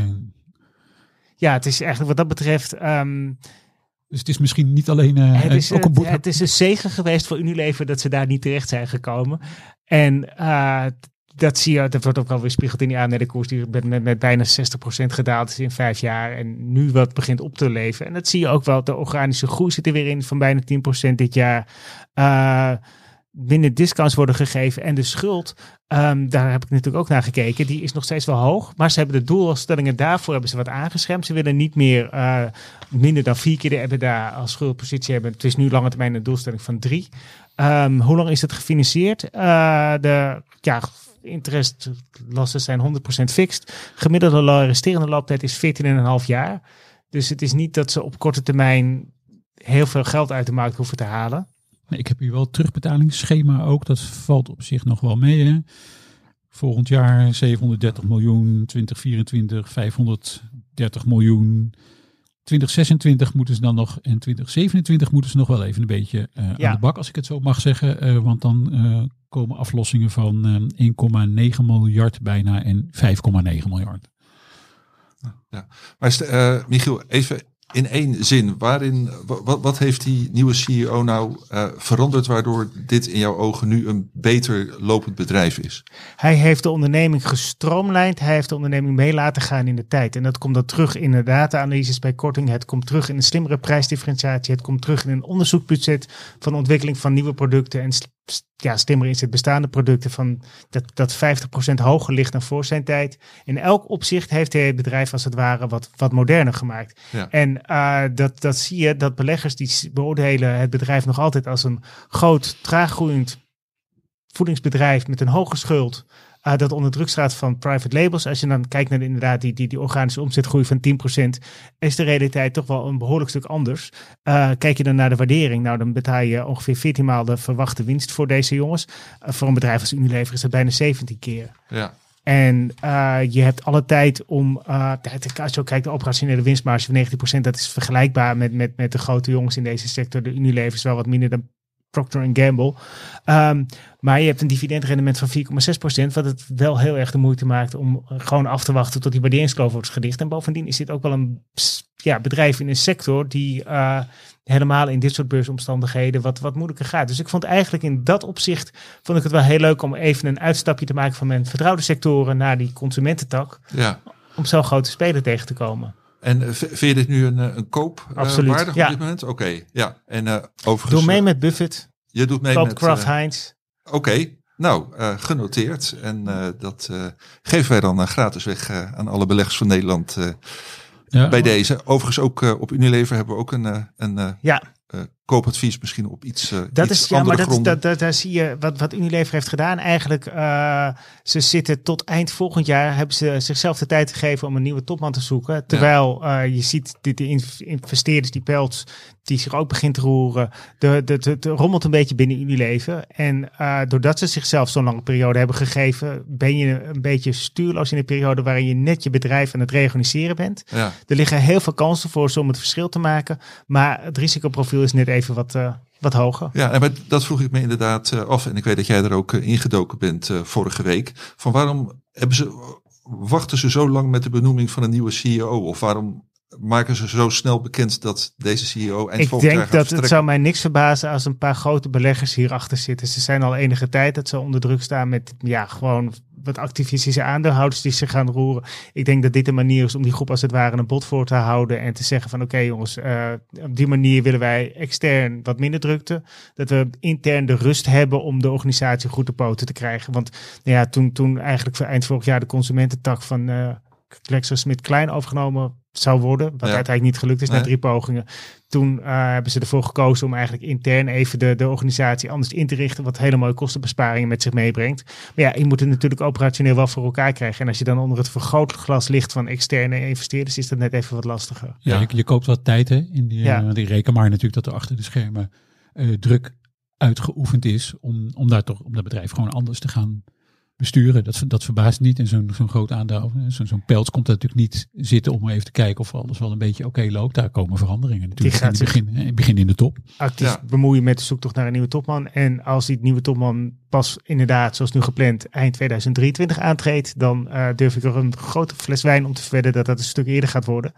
ja, het is eigenlijk wat dat betreft. Um, dus het is misschien niet alleen uh, het is, ook een boekhoud... Het is een zegen geweest voor Unilever dat ze daar niet terecht zijn gekomen. En uh, dat zie je, dat wordt ook wel weer spiegeld in die aandelenkoers die met, met, met bijna 60% gedaald is in vijf jaar en nu wat begint op te leven. En dat zie je ook wel, de organische groei zit er weer in van bijna 10% dit jaar. Uh, minder discounts worden gegeven en de schuld, um, daar heb ik natuurlijk ook naar gekeken, die is nog steeds wel hoog. Maar ze hebben de doelstellingen daarvoor hebben ze wat aangeschermd. Ze willen niet meer uh, minder dan vier keer de EBITDA als schuldpositie hebben. Het is nu lange termijn een doelstelling van drie. Um, hoe lang is het gefinancierd? Uh, de ja, interestlasten zijn 100% fixed. Gemiddelde resterende looptijd is 14,5 jaar. Dus het is niet dat ze op korte termijn heel veel geld uit de markt hoeven te halen. Ik heb hier wel het terugbetalingsschema ook. Dat valt op zich nog wel mee. Hè? Volgend jaar 730 miljoen, 2024 530 miljoen. 2026 moeten ze dan nog en 2027 moeten ze nog wel even een beetje uh, ja. aan de bak, als ik het zo mag zeggen. Uh, want dan uh, komen aflossingen van 1,9 miljard bijna en 5,9 miljard. Ja. Maar uh, Michiel, even in één zin, waarin, wat, wat heeft die nieuwe CEO nou uh, veranderd waardoor dit in jouw ogen nu een beter lopend bedrijf is? Hij heeft de onderneming gestroomlijnd, hij heeft de onderneming mee laten gaan in de tijd. En dat komt dan terug in de data-analyses bij korting, het komt terug in een slimmere prijsdifferentiatie, het komt terug in een onderzoekbudget van ontwikkeling van nieuwe producten en ja, slimmer is het bestaande producten van dat, dat 50% hoger ligt dan voor zijn tijd. In elk opzicht heeft hij het bedrijf als het ware wat, wat moderner gemaakt. Ja. En uh, dat, dat zie je, dat beleggers die beoordelen het bedrijf nog altijd als een groot, traaggroeiend voedingsbedrijf met een hoge schuld. Uh, dat onder druk staat van private labels. Als je dan kijkt naar de, inderdaad die, die, die organische omzetgroei van 10%, is de realiteit toch wel een behoorlijk stuk anders. Uh, kijk je dan naar de waardering, nou dan betaal je ongeveer 14 maal de verwachte winst voor deze jongens. Uh, voor een bedrijf als Unilever is dat bijna 17 keer. Ja. En uh, je hebt alle tijd om, uh, als je ook kijkt, de operationele winstmarge van 19%, dat is vergelijkbaar met, met, met de grote jongens in deze sector. De Unilever is wel wat minder dan Procter Gamble. Um, maar je hebt een dividendrendement van 4,6%, wat het wel heel erg de moeite maakt om gewoon af te wachten tot die waarderingskloof wordt gedicht. En bovendien is dit ook wel een ja, bedrijf in een sector die uh, helemaal in dit soort beursomstandigheden wat, wat moeilijker gaat. Dus ik vond eigenlijk in dat opzicht, vond ik het wel heel leuk om even een uitstapje te maken van mijn vertrouwde sectoren naar die consumententak. Ja. Om zo'n grote speler tegen te komen. En uh, vind je dit nu een, een koop Absoluut, uh, waardig ja. op dit moment? Oké, okay, ja. En uh, overigens... Doe mee met Buffett. Je doet mee Koop met... Kraft Heinz. Oké, okay. nou, uh, genoteerd. En uh, dat uh, geven wij dan gratis weg aan alle beleggers van Nederland ja, bij deze. Overigens ook op Unilever hebben we ook een, een ja. Koopadvies misschien op iets Dat iets is, ja, maar dat, dat, dat, daar zie je wat, wat Unilever heeft gedaan. Eigenlijk, ze zitten tot eind volgend jaar, hebben ze zichzelf de tijd gegeven om een nieuwe topman te zoeken. Terwijl ja. je ziet, de, de investeerders, die Pelts, die zich ook begint te roeren. De, de, de, de rommelt een beetje binnen Unilever. En uh, doordat ze zichzelf zo'n lange periode hebben gegeven, ben je een beetje stuurloos in een periode waarin je net je bedrijf aan het reorganiseren bent. Ja. Er liggen heel veel kansen voor ze om het verschil te maken. Maar het risicoprofiel is net even wat, uh, wat hoger. Ja, en dat vroeg ik me inderdaad uh, af. En ik weet dat jij er ook ingedoken bent vorige week. Van waarom hebben ze, wachten ze zo lang met de benoeming van een nieuwe CEO? Of waarom maken ze zo snel bekend dat deze CEO eind Ik denk dat het zou mij niks verbazen als een paar grote beleggers hierachter zitten. Ze zijn al enige tijd dat ze onder druk staan met ja, gewoon wat activistische aandeelhouders die zich gaan roeren. Ik denk dat dit een manier is om die groep als het ware een bod voor te houden en te zeggen van oké jongens, uh, op die manier willen wij extern wat minder drukte. Dat we intern de rust hebben om de organisatie goed te poten te krijgen. Want nou ja, toen, toen eigenlijk voor eind vorig jaar de consumententak van uh, Smit Klein overgenomen zou worden, wat Ja. uiteindelijk niet gelukt is na drie pogingen. Toen uh, hebben ze ervoor gekozen om eigenlijk intern even de, de organisatie anders in te richten, wat hele mooie kostenbesparingen met zich meebrengt. Maar ja, je moet het natuurlijk operationeel wel voor elkaar krijgen. En als je dan onder het vergrootglas ligt van externe investeerders, is dat net even wat lastiger. Ja, Ja. Je, je koopt wat tijd hè, in die, Ja. ja. die reken maar natuurlijk dat er achter de schermen eh, druk uitgeoefend is om, om daar toch om dat bedrijf gewoon anders te gaan besturen. Dat, dat verbaast niet. En zo'n zo'n groot aandeel, zo'n zo'n Peltz komt er natuurlijk niet zitten om even te kijken of alles wel een beetje oké loopt. Daar komen veranderingen natuurlijk gaat in het begin, in het begin in de top. Actief Ja. bemoeien met de zoektocht naar een nieuwe topman. En als die nieuwe topman pas inderdaad, zoals nu gepland, eind 2023 aantreedt, dan eh, durf ik er een grote fles wijn om te verwedden dat dat een stuk eerder gaat worden.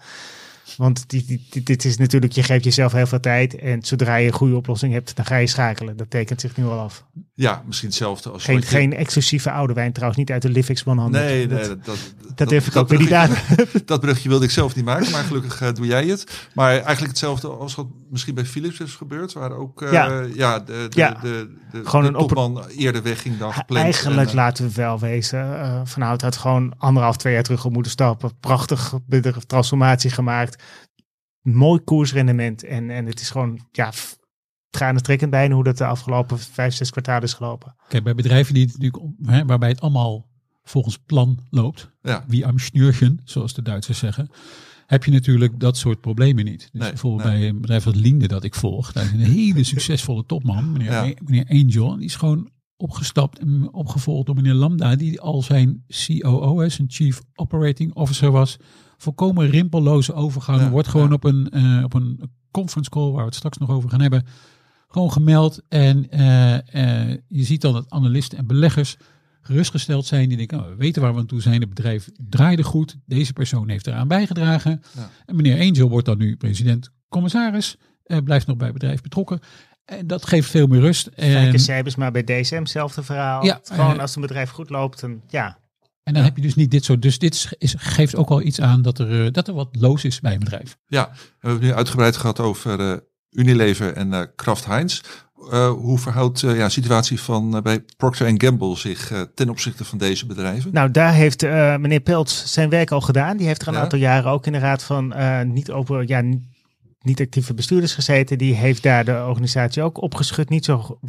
Want die, die, die- dit is natuurlijk, je geeft jezelf heel veel tijd. En zodra je een goede oplossing hebt, dan ga je schakelen. Dat tekent zich nu al af. Ja, misschien hetzelfde als Geen, wat je- geen exclusieve oude wijn trouwens, niet uit de Livix 100. Nee, dat, nee, dat, dat, dat durf ik ook weer niet aan. (laughs) (laughs) Dat brugje wilde ik zelf niet maken, maar gelukkig eh, doe jij het. Maar eigenlijk hetzelfde als wat misschien bij Philips is gebeurd, waar ook eh, Ja. ja. de, de, Ja. de, de, Gewoon de een topman eerder wegging dan gepland. Eigenlijk En, eh, laten we wel wezen. Van Hout had gewoon anderhalf, twee jaar terug op moeten stappen. Prachtig bedrijf- transformatie gemaakt. Mooi koersrendement. En, en het is gewoon, ja, tranentrekkend bijna hoe dat de afgelopen vijf, zes kwartalen is gelopen. Kijk, bij bedrijven die natuurlijk, hè, waarbij het allemaal volgens plan loopt, ja. wie am Schnürchen, zoals de Duitsers zeggen, heb je natuurlijk dat soort problemen niet. Dus Nee, bijvoorbeeld nee. bij een bedrijf als Linde dat ik volg, daar is een hele (laughs) succesvolle topman, meneer, Ja. meneer Angel, en die is gewoon opgestapt en opgevolgd door meneer Lambda, die al zijn COO, is, zijn Chief Operating Officer was. Volkomen rimpelloze overgang. Ja, Wordt gewoon ja. op, een, eh, op een conference call, waar we het straks nog over gaan hebben, gewoon gemeld. En eh, eh, je ziet dan dat analisten en beleggers gerustgesteld zijn. Die denken, nou, we weten waar we aan toe zijn. Het bedrijf draaide goed. Deze persoon heeft eraan bijgedragen. Ja. En meneer Angel wordt dan nu president-commissaris. eh, blijft nog bij het bedrijf betrokken. En dat geeft veel meer rust. Fijke Cijbers, maar bij DSM hetzelfde verhaal. Ja, gewoon eh, als een bedrijf goed loopt, dan ja. en dan heb je dus niet dit soort. Dus dit is, is- geeft ook al iets aan dat er, eh, dat er wat loos is bij een bedrijf. ja, we hebben het nu uitgebreid gehad over eh, Unilever en eh Kraft Heinz. Eh, hoe verhoudt eh, ja, de situatie van eh, bij Procter Gamble zich eh, ten opzichte van deze bedrijven? Nou, daar heeft eh, meneer Peltz zijn werk al gedaan. Die heeft er een Ja. aantal jaren ook in de raad van eh, niet open, ja, niet, actieve bestuurders gezeten. Die heeft daar de organisatie ook opgeschud. Niet zo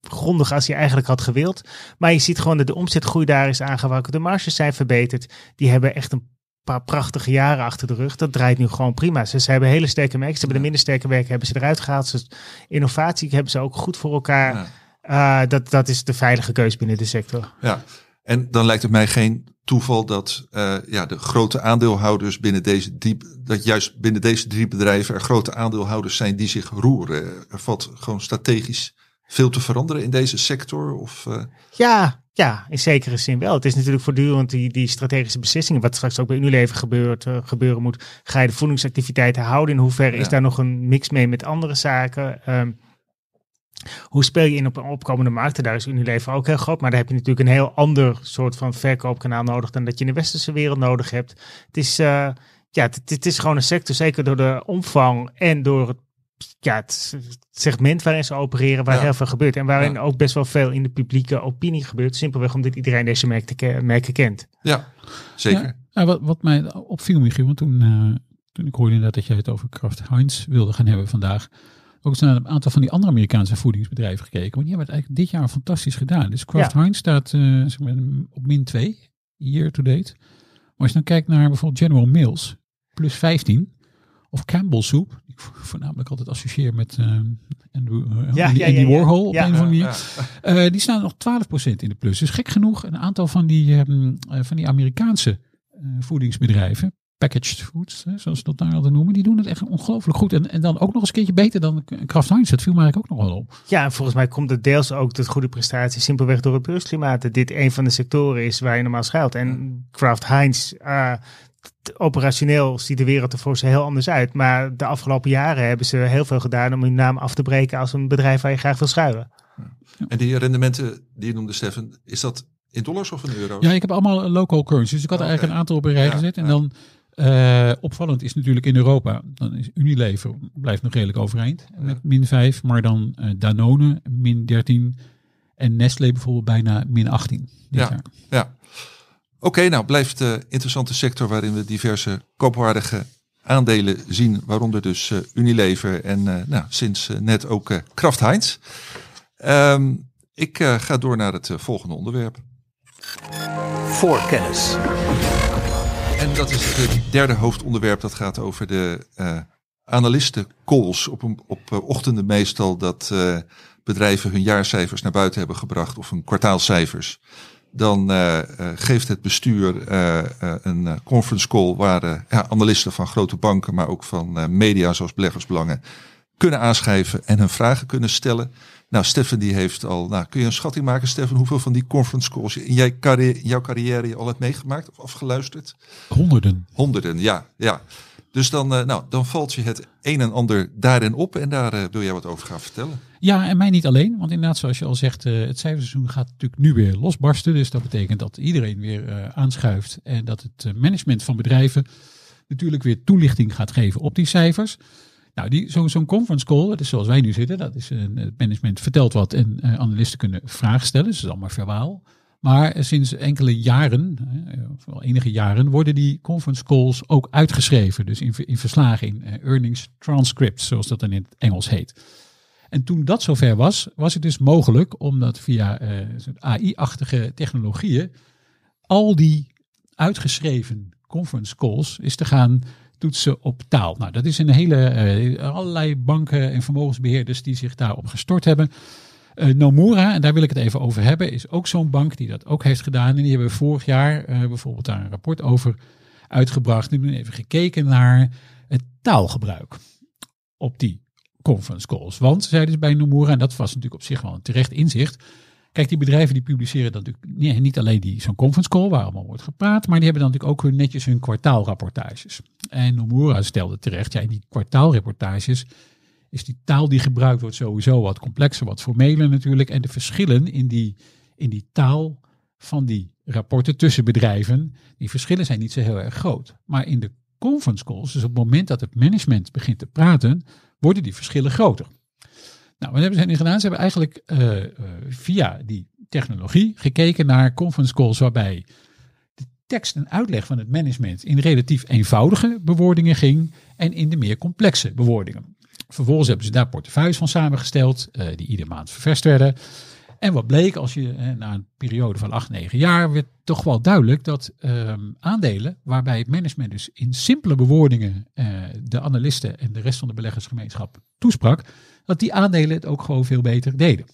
grondig als je eigenlijk had gewild. Maar je ziet gewoon dat de omzetgroei daar is aangewakkerd. De marges zijn verbeterd. Die hebben echt een paar prachtige jaren achter de rug. Dat draait nu gewoon prima. Ze, ze hebben hele sterke merken. Ze hebben de minder sterke werken hebben ze eruit gehaald. Ze, innovatie hebben ze ook goed voor elkaar. Ja. Uh, dat, dat is de veilige keus binnen de sector. Ja, en dan lijkt het mij geen toeval dat uh, ja, de grote aandeelhouders binnen deze diep, dat juist binnen deze drie bedrijven er grote aandeelhouders zijn die zich roeren. Er valt gewoon strategisch veel te veranderen in deze sector? Of, uh... Ja, ja, in zekere zin wel. Het is natuurlijk voortdurend die, die strategische beslissingen, wat straks ook bij Unilever gebeurt, uh, gebeuren moet. Ga je de voedingsactiviteiten houden? In hoeverre ja. is daar nog een mix mee met andere zaken? Um, hoe speel je in op opkomende markten? Daar is Unilever ook heel groot. Maar daar heb je natuurlijk een heel ander soort van verkoopkanaal nodig dan dat je in de westerse wereld nodig hebt. Het is, uh, ja, het, het, is gewoon een sector, zeker door de omvang en door het, ja, het segment waarin ze opereren, waar ja. heel veel gebeurt. En waarin ja. ook best wel veel in de publieke opinie gebeurt. Simpelweg omdat iedereen deze merken, merken kent. Ja, zeker. Ja, wat, wat mij opviel, Michiel, want toen, uh, toen ik hoorde inderdaad dat jij het over Kraft Heinz wilde gaan hebben vandaag ook naar een aantal van die andere Amerikaanse voedingsbedrijven gekeken. Want die hebben het eigenlijk dit jaar fantastisch gedaan. Dus Kraft ja. Heinz staat uh, zeg maar, op min 2, year to date. Maar als je dan kijkt naar bijvoorbeeld General Mills, plus 15. Of Campbell Soup, die ik voornamelijk altijd associeer met uh, Andrew, uh, ja, Andy, ja, ja, Warhol op een of andere manier. Uh, die staan nog 12% in de plus. Dus gek genoeg, een aantal van die, um, van die Amerikaanse voedingsbedrijven, packaged foods, hè, zoals ze dat daar altijd noemen, die doen het echt ongelooflijk goed. En, en dan ook nog eens een keertje beter dan Kraft Heinz. Dat viel mij eigenlijk ook nog wel op. Ja, en volgens mij komt het deels ook de goede prestatie simpelweg door het beursklimaat. Dat dit een van de sectoren is waar je normaal schuilt. En Kraft Heinz, uh, operationeel ziet de wereld er voor ze heel anders uit. Maar de afgelopen jaren hebben ze heel veel gedaan om hun naam af te breken als een bedrijf waar je graag wil schuilen. Ja. En die rendementen die je noemde, Stefan, is dat in dollars of in euro's? Ja, ik heb allemaal local currencies. Dus ik had er eigenlijk een aantal op een rij gezet. En dan uh, opvallend is natuurlijk in Europa, dan is Unilever blijft nog redelijk overeind met min 5, maar dan uh, Danone min 13 en Nestlé bijvoorbeeld bijna min 18. Ja, jaar. ja. Oké, okay, nou blijft een uh, interessante sector waarin we diverse koopwaardige aandelen zien, waaronder dus uh, Unilever en nou, sinds net ook Kraft Heinz. Um, ik ga door naar het volgende onderwerp. Voorkennis. En dat is het derde hoofdonderwerp. Dat gaat over de uh, analistencalls op, een, op uh, ochtenden meestal dat bedrijven hun jaarcijfers naar buiten hebben gebracht of hun kwartaalcijfers. Dan geeft het bestuur een conference call waar ja, analisten van grote banken, maar ook van media zoals beleggersbelangen kunnen aanschrijven en hun vragen kunnen stellen. Nou, Stefan die heeft al, nou, kun je een schatting maken, Stefan, hoeveel van die conference calls in, jij carrière, jouw carrière je al hebt meegemaakt of afgeluisterd? Honderden. Honderden, ja, ja. Dus dan, uh, nou, dan valt je het een en ander daarin op en daar uh, wil jij wat over gaan vertellen. Ja, en mij niet alleen, want inderdaad, zoals je al zegt, uh, het cijferseizoen gaat natuurlijk nu weer losbarsten. Dus dat betekent dat iedereen weer aanschuift en dat het management van bedrijven natuurlijk weer toelichting gaat geven op die cijfers. Nou, die, zo'n zo conference call, dat is zoals wij nu zitten, dat is een, het management vertelt wat en uh, analisten kunnen vragen stellen. Dus dat is allemaal verbaal. Maar sinds enkele jaren, wel enige jaren, worden die conference calls ook uitgeschreven. Dus in, in verslagen, in earnings transcripts, zoals dat dan in het Engels heet. En toen dat zover was, was het dus mogelijk om dat via uh, AI-achtige technologieën al die uitgeschreven conference calls is te gaan toetsen op taal. Nou, dat is een hele, uh, allerlei banken en vermogensbeheerders die zich daarop gestort hebben. Uh, Nomura, en daar wil ik het even over hebben, is ook zo'n bank die dat ook heeft gedaan. En die hebben vorig jaar uh, bijvoorbeeld daar een rapport over uitgebracht. En hebben even gekeken naar het taalgebruik op die conference calls. Want, zeiden ze bij Nomura, en dat was natuurlijk op zich wel een terecht inzicht Kijk, die bedrijven die publiceren dan natuurlijk niet, alleen die, zo'n conference call waar allemaal wordt gepraat, maar die hebben dan natuurlijk ook hun, netjes hun kwartaalrapportages. En Nomura stelde terecht, ja, in die kwartaalrapportages is die taal die gebruikt wordt sowieso wat complexer, wat formeler natuurlijk. En de verschillen in die, in die taal van die rapporten tussen bedrijven, die verschillen zijn niet zo heel erg groot. Maar in de conference calls, dus op het moment dat het management begint te praten, worden die verschillen groter. Nou, wat hebben ze nu gedaan? Ze hebben eigenlijk uh, uh, via die technologie gekeken naar conference calls waarbij de tekst en uitleg van het management in relatief eenvoudige bewoordingen ging en in de meer complexe bewoordingen. Vervolgens hebben ze daar portefeuilles van samengesteld, uh, die iedere maand ververst werden. En wat bleek als je na een periode van 8, 9 jaar werd toch wel duidelijk dat ehm, aandelen waarbij het management dus in simpele bewoordingen eh, de analisten en de rest van de beleggersgemeenschap toesprak, dat die aandelen het ook gewoon veel beter deden.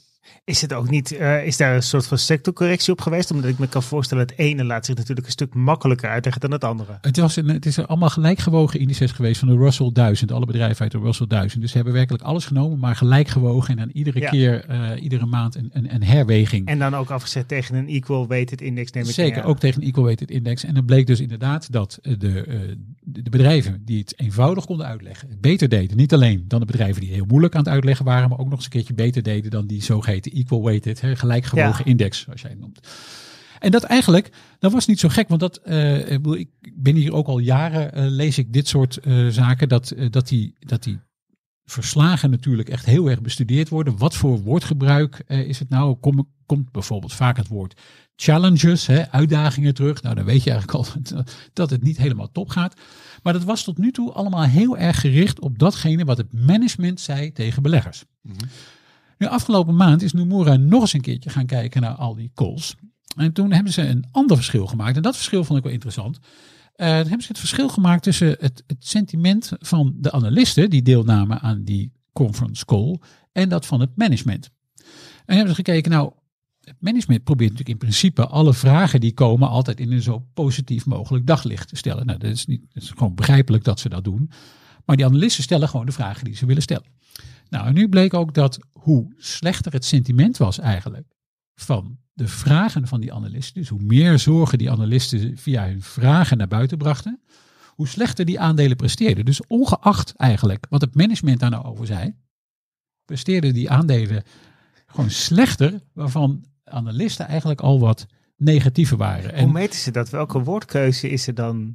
Is het ook niet, eh, is daar een soort van sectorcorrectie op geweest? Omdat ik me kan voorstellen, het ene laat zich natuurlijk een stuk makkelijker uitleggen dan het andere. Het, was een, het is allemaal gelijkgewogen indices geweest van de Russell 1000. Alle bedrijven uit de Russell 1000. Dus ze hebben werkelijk alles genomen, maar gelijk gewogen. En dan iedere Ja. keer, eh, iedere maand een, een, een herweging. En dan ook afgezet tegen een equal weighted index neem ik Zeker, ook tegen een equal weighted index. En het bleek dus inderdaad dat eh, de, de bedrijven die het eenvoudig konden uitleggen, het beter deden. Niet alleen dan de bedrijven die heel moeilijk aan het uitleggen waren, maar ook nog eens een keertje beter deden dan die zogeheten equal weighted, hè, gelijkgewogen Ja. index, zoals jij het noemt. En dat eigenlijk, dat was niet zo gek, want dat, eh, ik bedoel, ik ben hier ook al jaren, eh, lees ik dit soort eh, zaken, dat, dat, die, dat die verslagen natuurlijk echt heel erg bestudeerd worden. Wat voor woordgebruik eh, is het nou? Kom, komt bijvoorbeeld vaak het woord challenges, hè, uitdagingen terug. Nou, dan weet je eigenlijk al (laughs) dat het niet helemaal top gaat. Maar dat was tot nu toe allemaal heel erg gericht op datgene wat het management zei tegen beleggers. Nu, afgelopen maand is Nomura nog eens een keertje gaan kijken naar al die calls. En toen hebben ze een ander verschil gemaakt. En dat verschil vond ik wel interessant. Eh, dan hebben ze het verschil gemaakt tussen het, het sentiment van de analisten die deelnamen aan die conference call en dat van het management. En hebben ze gekeken, nou, het management probeert natuurlijk in principe alle vragen die komen altijd in een zo positief mogelijk daglicht te stellen. Nou, dat is, niet, dat is gewoon begrijpelijk dat ze dat doen. Maar die analisten stellen gewoon de vragen die ze willen stellen. Nou, en nu bleek ook dat hoe slechter het sentiment was eigenlijk van de vragen van die analisten, dus hoe meer zorgen die analisten via hun vragen naar buiten brachten, hoe slechter die aandelen presteerden. Dus ongeacht eigenlijk wat het management daar nou over zei, presteerden die aandelen gewoon slechter, waarvan analisten eigenlijk al wat negatiever waren. Hoe En meten ze dat? Welke woordkeuze is er dan?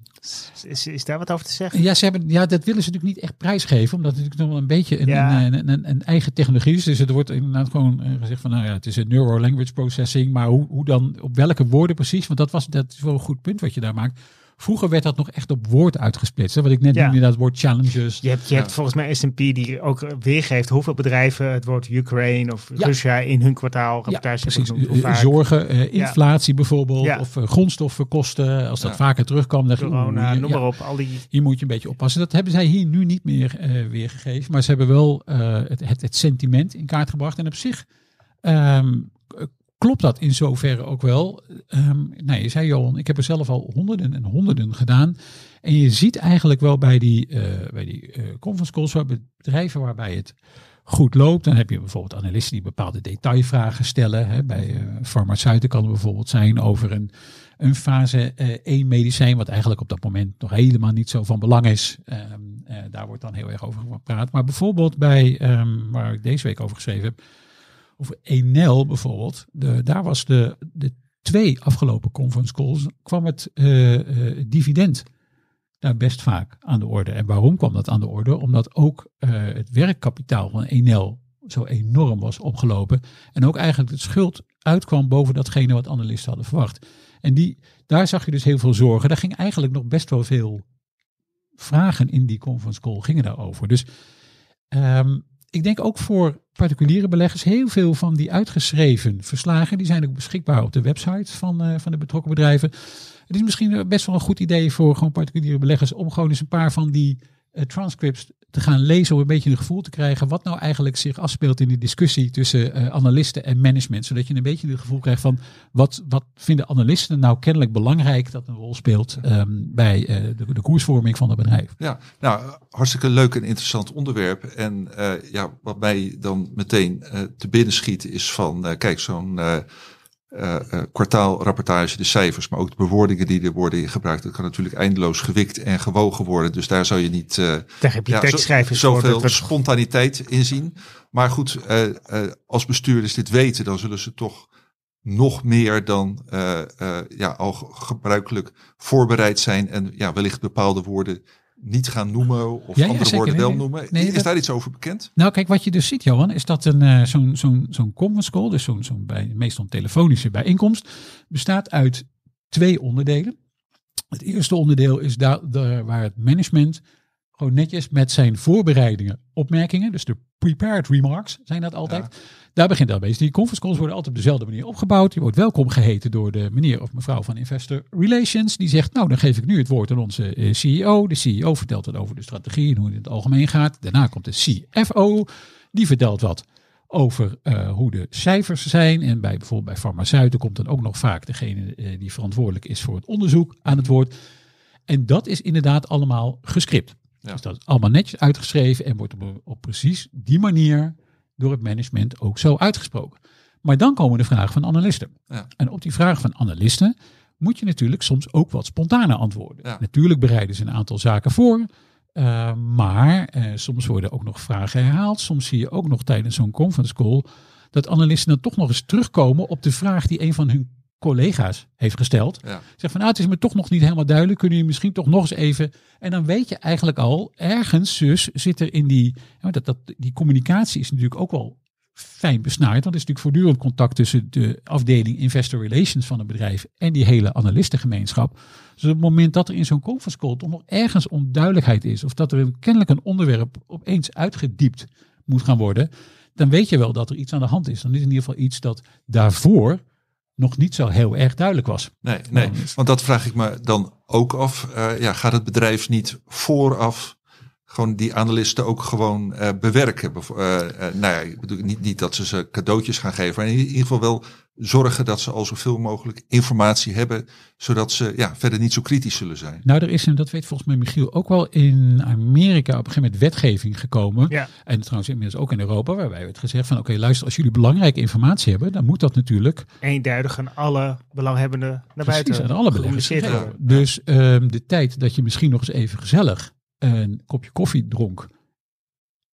Is, is daar wat over te zeggen? Ja, ze hebben, ja, dat willen ze natuurlijk niet echt prijsgeven, omdat het natuurlijk nog wel een beetje een, Ja. een, een, een, eigen technologie is. Dus het wordt inderdaad gewoon eh, gezegd van, nou ja, het is een neuro-language processing, maar hoe, hoe dan, op welke woorden precies? Want dat, was, dat is wel een goed punt wat je daar maakt. Vroeger werd dat nog echt op woord uitgesplitst. Hè? Wat ik net Ja. noemde, dat woord challenges. Je hebt, je hebt volgens mij S&P die ook weergeeft hoeveel bedrijven het woord Ukraine of Ja. Russia in hun kwartaal Ja, rapportage hebben Eh, vaak Zorgen, eh, inflatie bijvoorbeeld, Ja. of eh, grondstoffenkosten. Als dat Ja. vaker terugkwam, dan corona, oeh, noem ja, maar op. Al die, Hier moet je een beetje oppassen. Dat hebben zij hier nu niet meer eh, weergegeven. Maar ze hebben wel eh, het, het, het sentiment in kaart gebracht. En op zich ehm, klopt dat in zoverre ook wel. Ehm nou, je zei Johan, ik heb er zelf al honderden en honderden gedaan. En je ziet eigenlijk wel bij die, eh bij die eh conference calls, bedrijven waarbij het goed loopt. Dan heb je bijvoorbeeld analisten die bepaalde detailvragen stellen. Hè. Bij eh farmaceuten kan het bijvoorbeeld zijn over een, een fase eh 1 medicijn, wat eigenlijk op dat moment nog helemaal niet zo van belang is. Ehm, eh, daar wordt dan heel erg over gepraat. Maar bijvoorbeeld bij, ehm, waar ik deze week over geschreven heb, over Enel bijvoorbeeld, de, daar was de, de twee afgelopen conference calls, kwam het eh, eh, dividend daar best vaak aan de orde. En waarom kwam dat aan de orde? Omdat ook eh, het werkkapitaal van Enel zo enorm was opgelopen. En ook eigenlijk het schuld uitkwam boven datgene wat analisten hadden verwacht. En die, daar zag je dus heel veel zorgen. Daar ging eigenlijk nog best wel veel vragen in die conference call gingen daarover. Dus ehm, ik denk ook voor particuliere beleggers, heel veel van die uitgeschreven verslagen, die zijn ook beschikbaar op de website van, eh, van de betrokken bedrijven. Het is misschien best wel een goed idee voor gewoon particuliere beleggers om gewoon eens een paar van die eh, transcripts te gaan lezen om een beetje een gevoel te krijgen wat nou eigenlijk zich afspeelt in de discussie tussen eh, analisten en management. Zodat je een beetje het gevoel krijgt van wat, wat vinden analisten nou kennelijk belangrijk dat een rol speelt ehm, bij eh, de, de koersvorming van het bedrijf. Ja, nou, hartstikke leuk en interessant onderwerp. En eh, ja, wat mij dan meteen te binnen schiet is van, kijk, zo'n eh, kwartaalrapportage, de cijfers, maar ook de bewoordingen die er worden gebruikt, dat kan natuurlijk eindeloos gewikt en gewogen worden. Dus daar zou je niet eh, daar heb je ja, tekstschrijvers zoveel wordt- spontaniteit in zien. Maar goed, eh, eh, als bestuurders dit weten, dan zullen ze toch nog meer dan eh, eh, ja, al ge- gebruikelijk voorbereid zijn en ja, wellicht bepaalde woorden niet gaan noemen of Ja, ja, andere zeker. woorden Nee, wel noemen. Nee, is dat- daar iets over bekend? Nou, kijk, wat je dus ziet, Johan, is dat een, eh, zo'n zo'n zo'n conference call, dus zo'n zo'n bij, meestal een telefonische bijeenkomst, bestaat uit twee onderdelen. Het eerste onderdeel is daar, daar waar het management Gewoon netjes met zijn voorbereidingen, opmerkingen. Dus de prepared remarks zijn dat altijd. Daar begint dat mee. Die conference calls worden altijd op dezelfde manier opgebouwd. Je wordt welkom geheten door de meneer of mevrouw van Investor Relations. Die zegt, nou dan geef ik nu het woord aan onze eh, CEO. De CEO vertelt het over de strategie en hoe het in het algemeen gaat. Daarna komt de CFO. Die vertelt wat over eh, hoe de cijfers zijn. En bij bijvoorbeeld bij farmaceuten komt dan ook nog vaak degene eh, die verantwoordelijk is voor het onderzoek aan het woord. En dat is inderdaad allemaal gescript. Ja. Dus dat is allemaal netjes uitgeschreven en wordt op, op precies die manier door het management ook zo uitgesproken. Maar dan komen de vragen van analisten. Ja. En op die vragen van analisten moet je natuurlijk soms ook wat spontane antwoorden. Ja. Natuurlijk bereiden ze een aantal zaken voor. eh, maar eh, soms worden ook nog vragen herhaald. Soms zie je ook nog tijdens zo'n conference call dat analisten dan toch nog eens terugkomen op de vraag die een van hun collega's heeft gesteld. Ja. Zeg van nou, het is me toch nog niet helemaal duidelijk. Kunnen jullie misschien toch nog eens even. En dan weet je eigenlijk al, ergens dus zit er in die. Dat, dat, die communicatie is natuurlijk ook wel fijn besnaard. Want er is natuurlijk voortdurend contact tussen de afdeling Investor Relations van een bedrijf en die hele analistengemeenschap. Dus op het moment dat er in zo'n conference call toch nog ergens onduidelijkheid is, of dat er een, kennelijk een onderwerp opeens uitgediept moet gaan worden, dan weet je wel dat er iets aan de hand is. Dan is in ieder geval iets dat daarvoor nog niet zo heel erg duidelijk was. Nee, nee, want dat vraag ik me dan ook af. Eh, ja, gaat het bedrijf niet vooraf gewoon die analisten ook gewoon eh, bewerken? Eh, eh, nou ja, ik bedoel niet, niet dat ze ze cadeautjes gaan geven, maar in ieder geval wel zorgen dat ze al zoveel mogelijk informatie hebben, zodat ze ja, verder niet zo kritisch zullen zijn. Nou, er is, en dat weet volgens mij Michiel, ook wel in Amerika op een gegeven moment wetgeving gekomen. Ja. En trouwens inmiddels ook in Europa, waarbij werd gezegd van oké, luister, als jullie belangrijke informatie hebben, dan moet dat natuurlijk Eenduidig aan alle belanghebbenden naar precies buiten aan alle worden. Dus ehm, de tijd dat je misschien nog eens even gezellig een kopje koffie dronk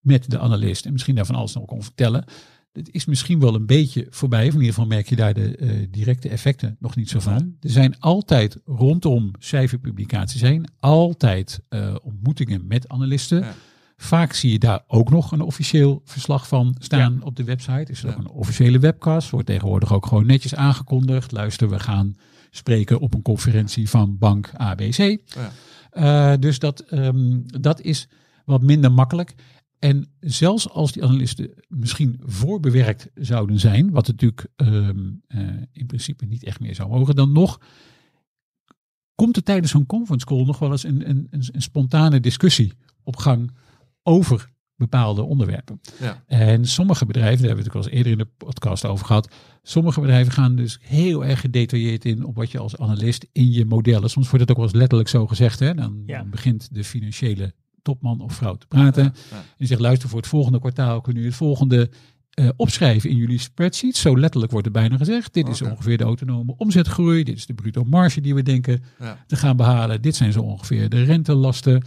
met de analist en misschien daarvan alles nog kon vertellen. Het is misschien wel een beetje voorbij. Of in ieder geval merk je daar de eh, directe effecten nog niet zo van. Er zijn altijd rondom cijferpublicaties zijn altijd eh, ontmoetingen met analisten. Ja. Vaak zie je daar ook nog een officieel verslag van staan op de website. Is er Ja. ook een officiële webcast. Wordt tegenwoordig ook gewoon netjes aangekondigd. Luister, we gaan spreken op een conferentie van bank ABC. Ja. Eh, dus dat, ehm, dat is wat minder makkelijk. En zelfs als die analisten misschien voorbewerkt zouden zijn, wat natuurlijk eh, in principe niet echt meer zou mogen, dan nog komt er tijdens zo'n conference call nog wel eens een, een, een, een spontane discussie op gang over bepaalde onderwerpen. Ja. En sommige bedrijven, daar hebben we het ook al eens eerder in de podcast over gehad. Sommige bedrijven gaan dus heel erg gedetailleerd in op wat je als analist in je modellen. Soms wordt het ook wel eens letterlijk zo gezegd. Hè? Dan, Ja. dan begint de financiële topman of vrouw te praten. Ja. En die zegt, luister, voor het volgende kwartaal kunnen jullie het volgende eh, opschrijven in jullie spreadsheet. Zo letterlijk wordt er bijna gezegd. Dit is ongeveer de autonome omzetgroei. Dit is de bruto marge die we denken Ja. te gaan behalen. Dit zijn zo ongeveer de rentelasten.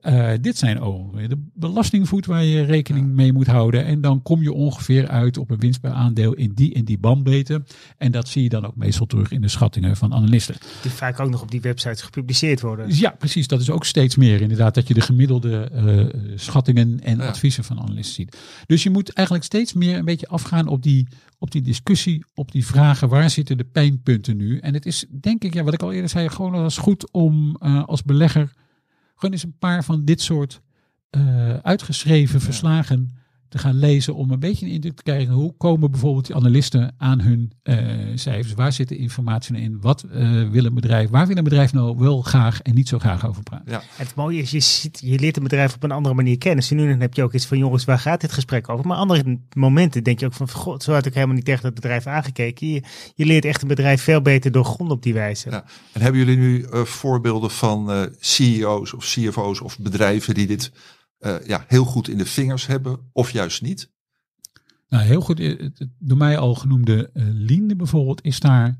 Eh, dit zijn de belastingvoet waar je rekening mee moet houden. En dan kom je ongeveer uit op een winst per aandeel in die en die bandbreedte. En dat zie je dan ook meestal terug in de schattingen van analisten. Die vaak ook nog op die websites gepubliceerd worden. Ja, precies. Dat is ook steeds meer inderdaad. Dat je de gemiddelde eh, schattingen en Ja. adviezen van analisten ziet. Dus je moet eigenlijk steeds meer een beetje afgaan op die, op die discussie, op die vragen. Waar zitten de pijnpunten nu? En het is denk ik, ja, wat ik al eerder zei, gewoon eens goed om eh, als belegger gewoon eens een paar van dit soort eh, uitgeschreven verslagen te gaan lezen om een beetje een indruk te krijgen hoe komen bijvoorbeeld die analisten aan hun eh, cijfers, waar zit de informatie in, wat eh, wil een bedrijf, waar wil een bedrijf nou wel graag en niet zo graag over praten. Ja. Het mooie is, je, ziet, je leert een bedrijf op een andere manier kennen. Dus nu dan heb je ook iets van, jongens, waar gaat dit gesprek over? Maar andere momenten denk je ook van, god, zo had ik helemaal niet tegen dat bedrijf aangekeken. Je, je leert echt een bedrijf veel beter doorgronden op die wijze. Ja. En hebben jullie nu eh, voorbeelden van eh, CEO's of CFO's of bedrijven die dit eh, ja, heel goed in de vingers hebben of juist niet? Nou, heel goed. eh, Het door mij al genoemde eh Linde bijvoorbeeld is daar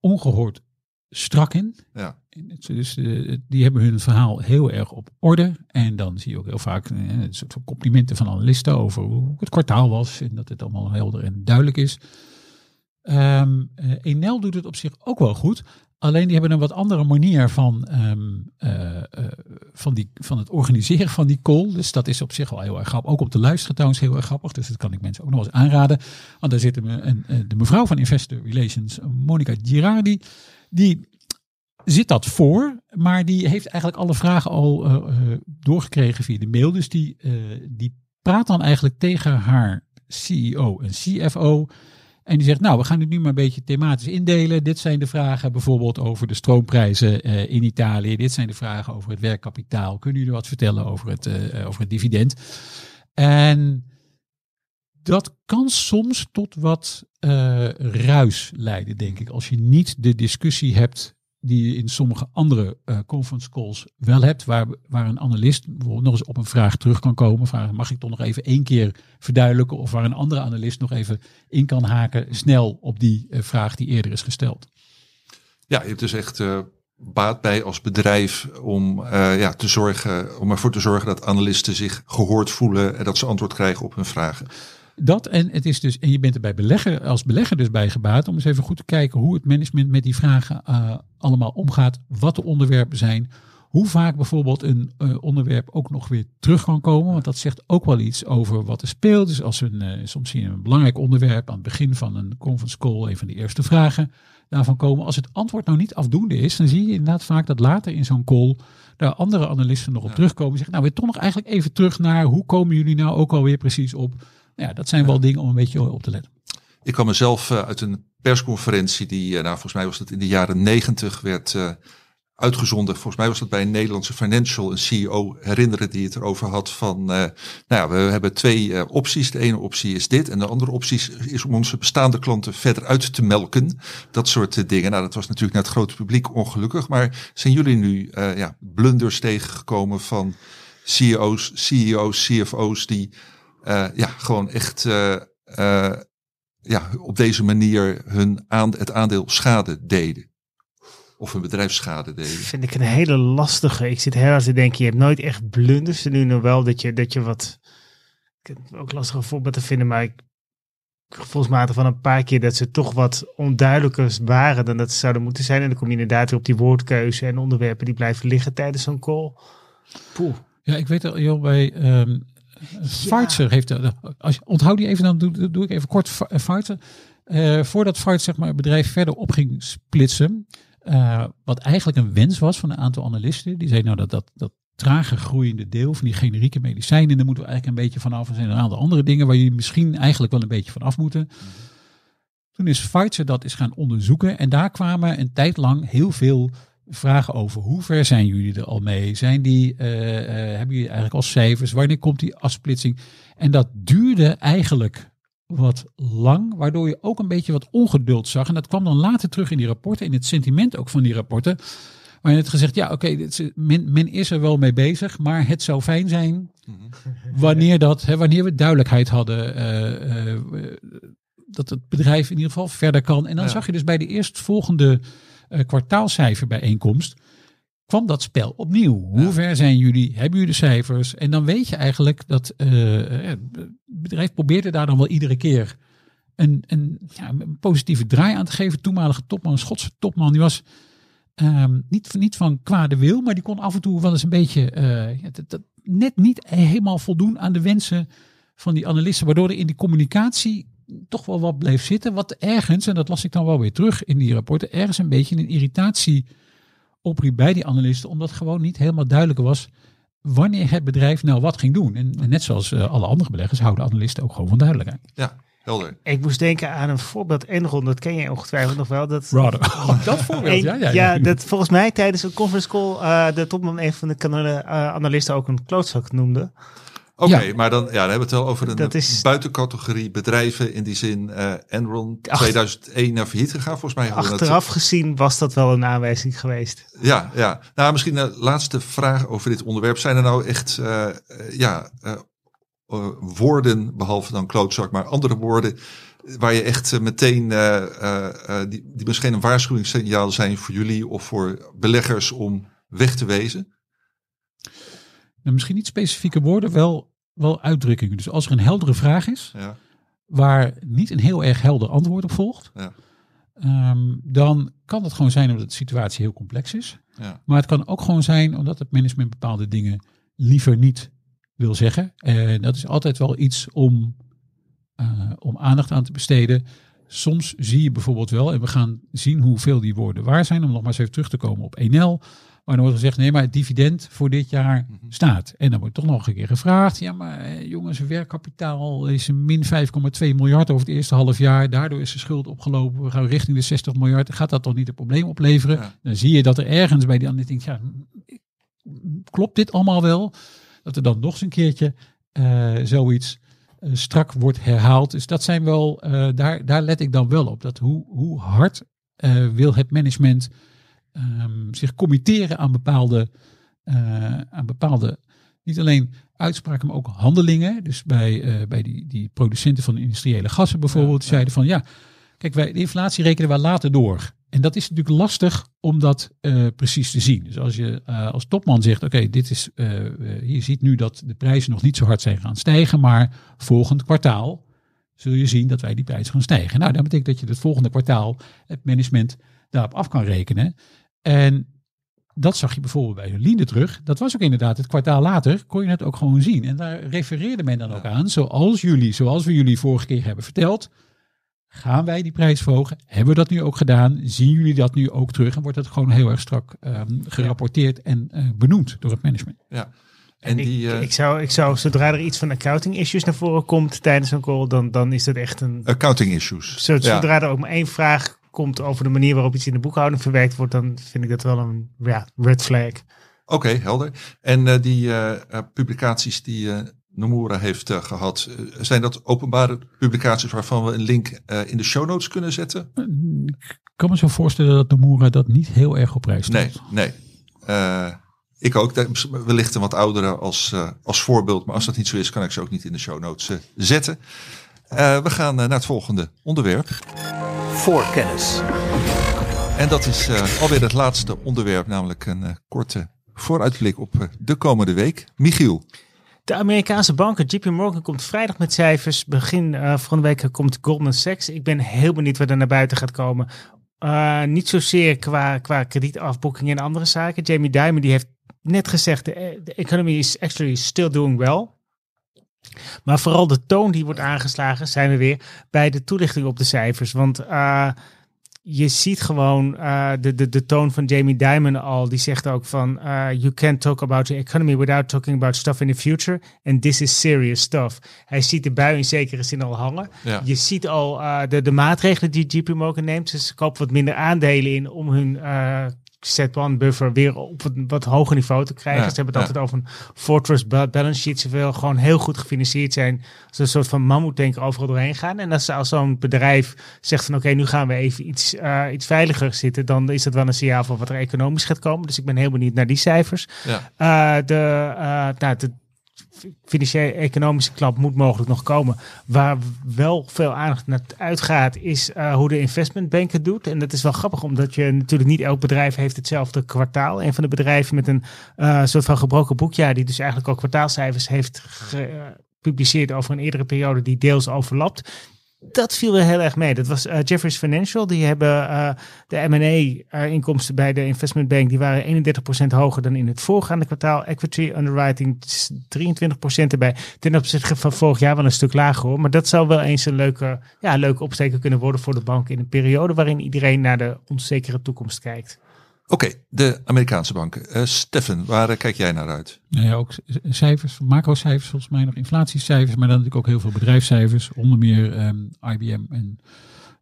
ongehoord strak in. Ja. Dus die hebben hun verhaal heel erg op orde. En dan zie je ook heel vaak een soort van complimenten van analisten over hoe het kwartaal was. En dat het allemaal helder en duidelijk is. Eh, Enel doet het op zich ook wel goed. Alleen die hebben een wat andere manier van, ehm, eh, eh, van, die, van het organiseren van die call. Dus dat is op zich wel heel erg grappig. Ook op te luisteren trouwens heel erg grappig. Dus dat kan ik mensen ook nog eens aanraden. Want daar zit een, een- de mevrouw van Investor Relations, Monica Girardi. Die zit dat voor, maar die heeft eigenlijk alle vragen al eh, eh, doorgekregen via de mail. Dus die, eh, die praat dan eigenlijk tegen haar CEO en CFO. En die zegt, nou, we gaan het nu maar een beetje thematisch indelen. Dit zijn de vragen bijvoorbeeld over de stroomprijzen eh, in Italië. Dit zijn de vragen over het werkkapitaal. Kunnen jullie wat vertellen over het, eh, over het dividend? En dat kan soms tot wat eh, ruis leiden, denk ik. Als je niet de discussie hebt die je in sommige andere eh, conference calls wel hebt, waar, waar een analist bijvoorbeeld nog eens op een vraag terug kan komen. Vragen, mag ik toch nog even één keer verduidelijken? Of waar een andere analist nog even in kan haken, snel op die eh, vraag die eerder is gesteld. Ja, je hebt dus echt eh, baat bij als bedrijf om, ja, te zorgen, om ervoor te zorgen dat analisten zich gehoord voelen en dat ze antwoord krijgen op hun vragen. Dat en het is dus, en je bent er bij belegger, als belegger dus bij gebaat om eens even goed te kijken hoe het management met die vragen eh, allemaal omgaat, wat de onderwerpen zijn, hoe vaak bijvoorbeeld een eh, onderwerp ook nog weer terug kan komen, want dat zegt ook wel iets over wat er speelt. Dus als we een, eh, soms zien een belangrijk onderwerp aan het begin van een conference call, een van de eerste vragen daarvan komen. Als het antwoord nou niet afdoende is, dan zie je inderdaad vaak dat later in zo'n call daar andere analisten nog op terugkomen. en Zeggen, nou, weer toch nog eigenlijk even terug naar hoe komen jullie nou ook alweer precies op. Ja, dat zijn wel dingen om een beetje op te letten. Ik kwam mezelf eh, uit een persconferentie die, eh, nou volgens mij was dat in de jaren negentig, werd eh, uitgezonden. Volgens mij was dat bij een Nederlandse financial, een CEO, herinneren die het erover had van, nou ja, we hebben twee opties. De ene optie is dit en de andere optie is, om onze bestaande klanten verder uit te melken. Dat soort dingen. Nou, dat was natuurlijk naar het grote publiek ongelukkig. Maar zijn jullie nu ja, blunders tegengekomen van CEO's, CEO's, CFO's die eh, ja, gewoon echt eh, eh, ja, op deze manier hun aan, het aandeel schade deden? Of hun bedrijf schade deden? vind ik een hele lastige. Ik zit heel erg te denken, je hebt nooit echt blunders. Nu nog wel dat je, dat je wat... Ik heb ook lastige voorbeelden te vinden, maar ik gevoelsmatig van een paar keer dat ze toch wat onduidelijker waren dan dat ze zouden moeten zijn. En dan kom je inderdaad weer op die woordkeuze en onderwerpen die blijven liggen tijdens zo'n call. Poeh. Ja, ik weet al, joh, bij ehm Pfizer heeft, eh, als onthoud die even, dan doe, doe ik even kort Pfi- eh. Eh, voordat Pfizer zeg maar, het bedrijf verder op ging splitsen, wat eigenlijk een wens was van een aantal analisten, die zeiden nou dat, dat, dat trager groeiende deel van die generieke medicijnen, daar moeten we eigenlijk een beetje vanaf. Er zijn een aantal andere dingen waar jullie misschien eigenlijk wel een beetje van af moeten. Toen is Pfizer dat is gaan onderzoeken en daar kwamen een tijd lang heel veel vragen over. Hoe ver zijn jullie er al mee? Zijn die, eh, eh, hebben jullie eigenlijk al cijfers? Wanneer komt die afsplitsing? En dat duurde eigenlijk wat lang, waardoor je ook een beetje wat ongeduld zag. En dat kwam dan later terug in die rapporten, in het sentiment ook van die rapporten. Waar je het gezegd, ja oké, men, men is er wel mee bezig, maar het zou fijn zijn wanneer, dat, hè, wanneer we duidelijkheid hadden eh, dat het bedrijf in ieder geval verder kan. En dan Ja. zag je dus bij de eerstvolgende kwartaalcijferbijeenkomst kwam dat spel opnieuw. Hoe ver zijn jullie? Hebben jullie de cijfers? En dan weet je eigenlijk dat eh, eh, het bedrijf probeerde daar dan wel iedere keer een, een, ja, een positieve draai aan te geven. Toenmalige topman, Schotse topman, die was ehm, niet, niet van kwade wil, maar die kon af en toe wel eens een beetje eh, dat, dat net niet helemaal voldoen aan de wensen van die analisten, waardoor er in die communicatie toch wel wat bleef zitten. Wat ergens, en dat las ik dan wel weer terug in die rapporten, ergens een beetje een irritatie opriep bij die analisten, omdat gewoon niet helemaal duidelijk was wanneer het bedrijf nou wat ging doen. En, en net zoals eh, alle andere beleggers houden analisten ook gewoon van duidelijkheid. Ja, helder. Ik moest denken aan een voorbeeld Enron, dat ken jij ongetwijfeld nog wel. Dat, Rather. (laughs) dat voorbeeld, Een- ja, ja, ja. dat volgens mij tijdens een conference call eh, de topman, een van de kanalen, eh, analisten ook een klootzak noemde. Oké, Ja. maar dan, ja, dan hebben we het wel over een Dat is- buitencategorie bedrijven. In die zin, eh Enron Ach. 2001 naar failliet gegaan. Volgens mij Achteraf gezien was dat wel een aanwijzing geweest. Ja, ja. Nou, misschien een laatste vraag over dit onderwerp. Zijn er nou echt eh, eh, ja, woorden, behalve dan klootzak, maar andere woorden waar je echt meteen, die, die misschien een waarschuwingssignaal zijn voor jullie of voor beleggers om weg te wezen? Nou, misschien niet specifieke woorden, wel, wel uitdrukkingen. Dus als er een heldere vraag is, Ja, waar niet een heel erg helder antwoord op volgt, Ja. ehm, dan kan het gewoon zijn omdat de situatie heel complex is. ja, Maar het kan ook gewoon zijn omdat het management bepaalde dingen liever niet wil zeggen. En dat is altijd wel iets om, eh, om aandacht aan te besteden. soms zie je bijvoorbeeld wel, en we gaan zien hoeveel die woorden waar zijn, om nog maar eens even terug te komen op 1L. Maar dan wordt gezegd, nee, maar het dividend voor dit jaar staat. En dan wordt toch nog een keer gevraagd, ja, maar eh, jongens, werkkapitaal is een min 5,2 miljard over het eerste half jaar. Daardoor is de schuld opgelopen. We gaan richting de 60 miljard. Gaat dat toch niet een probleem opleveren? Ja. Dan zie je dat er ergens bij die andere denkt, ja, klopt dit allemaal wel? Dat er dan nog eens een keertje eh, zoiets eh, strak wordt herhaald. Dus dat zijn wel, daar, daar let ik dan wel op. Dat hoe, hoe hard wil het management ehm, zich committeren aan bepaalde, eh, aan bepaalde, niet alleen uitspraken, maar ook handelingen. Dus bij, eh, bij die, die producenten van industriële gassen bijvoorbeeld, zeiden van ja, kijk, wij, de inflatie rekenen wij later door. En dat is natuurlijk lastig om dat eh, precies te zien. Dus als je als topman zegt, oké, dit is, je ziet nu dat de prijzen nog niet zo hard zijn gaan stijgen, maar volgend kwartaal zul je zien dat wij die prijzen gaan stijgen. Nou, dat betekent dat je het volgende kwartaal het management daarop af kan rekenen. En dat zag je bijvoorbeeld bij Linde terug. Dat was ook inderdaad het kwartaal later, kon je het ook gewoon zien. En daar refereerde men dan ook aan, zoals jullie, zoals we jullie vorige keer hebben verteld. Gaan wij die prijs verhogen? Hebben we dat nu ook gedaan? Zien jullie dat nu ook terug? En wordt dat gewoon heel erg strak ehm, gerapporteerd en eh, benoemd door het management? Ja. En ik, die eh, ik, zou, ik zou, zodra er iets van accounting issues naar voren komt tijdens een call, dan, dan is dat echt een. accounting issues. Ja. Zodra er ook maar één vraag komt over de manier waarop iets in de boekhouding verwerkt wordt, dan vind ik dat wel een ja, red flag. Oké, helder. En eh, die eh, eh, publicaties die eh, Nomura heeft eh, gehad, eh, zijn dat openbare publicaties waarvan we een link eh, in de show notes kunnen zetten? Ik kan me zo voorstellen dat Nomura dat niet heel erg op prijs stelt. Nee, nee. Eh, ik ook. Wellicht een wat oudere als, eh, als voorbeeld. Maar als dat niet zo is, kan ik ze ook niet in de show notes zetten. Eh, we gaan naar het volgende onderwerp. Voorkennis. En dat is eh, alweer het laatste onderwerp, namelijk een eh, korte vooruitblik op eh, de komende week. Michiel. De Amerikaanse banken, JP Morgan komt vrijdag met cijfers. Begin eh volgende week komt Goldman Sachs. Ik ben heel benieuwd wat er naar buiten gaat komen. Eh, niet zozeer qua, qua kredietafboeking en andere zaken. Jamie Dimon die heeft net gezegd, de, de economy is actually still doing well. Maar vooral de toon die wordt aangeslagen, zijn we weer bij de toelichting op de cijfers. Want eh, je ziet gewoon eh, de, de, de toon van Jamie Dimon al. Die zegt ook van, eh, you can't talk about the economy without talking about stuff in the future. And this is serious stuff. Hij ziet de bui in zekere zin al hangen. Ja. Je ziet al de, de maatregelen die JP Morgan neemt. Dus ze kopen wat minder aandelen in om hun uh, set-one buffer weer op een wat hoger niveau te krijgen. Ja, ze hebben het ja. altijd over een fortress ba- balance sheet. Ze willen gewoon heel goed gefinancierd zijn. Als een soort van mammoetanker overal doorheen gaan. En als, als zo'n bedrijf zegt van oké, nu gaan we even iets, eh, iets veiliger zitten. Dan is dat wel een signaal van wat er economisch gaat komen. Dus ik ben heel benieuwd naar die cijfers. Ja. Eh, de, eh, nou, de financiële economische klap moet mogelijk nog komen. Waar wel veel aandacht naar uitgaat, is eh, hoe de investmentbank het doet. En dat is wel grappig, omdat je natuurlijk niet elk bedrijf heeft hetzelfde kwartaal. Een van de bedrijven met een eh, soort van gebroken boekjaar, die dus eigenlijk al kwartaalcijfers heeft gepubliceerd over een eerdere periode die deels overlapt. Dat viel wel heel erg mee. Dat was eh, Jefferies Financial. Die hebben eh, de M&A-inkomsten bij de investmentbank. Die waren 31% hoger dan in het voorgaande kwartaal. Equity underwriting is 23% erbij. Ten opzichte van vorig jaar wel een stuk lager hoor. Maar dat zou wel eens een leuke, ja, leuke opsteker kunnen worden voor de bank. In een periode waarin iedereen naar de onzekere toekomst kijkt. Oké, de Amerikaanse banken. Eh Steffen, waar eh, kijk jij naar uit? Nou ja, ook cijfers, macrocijfers volgens mij nog, inflatiecijfers, maar dan natuurlijk ook heel veel bedrijfscijfers, onder meer ehm, IBM en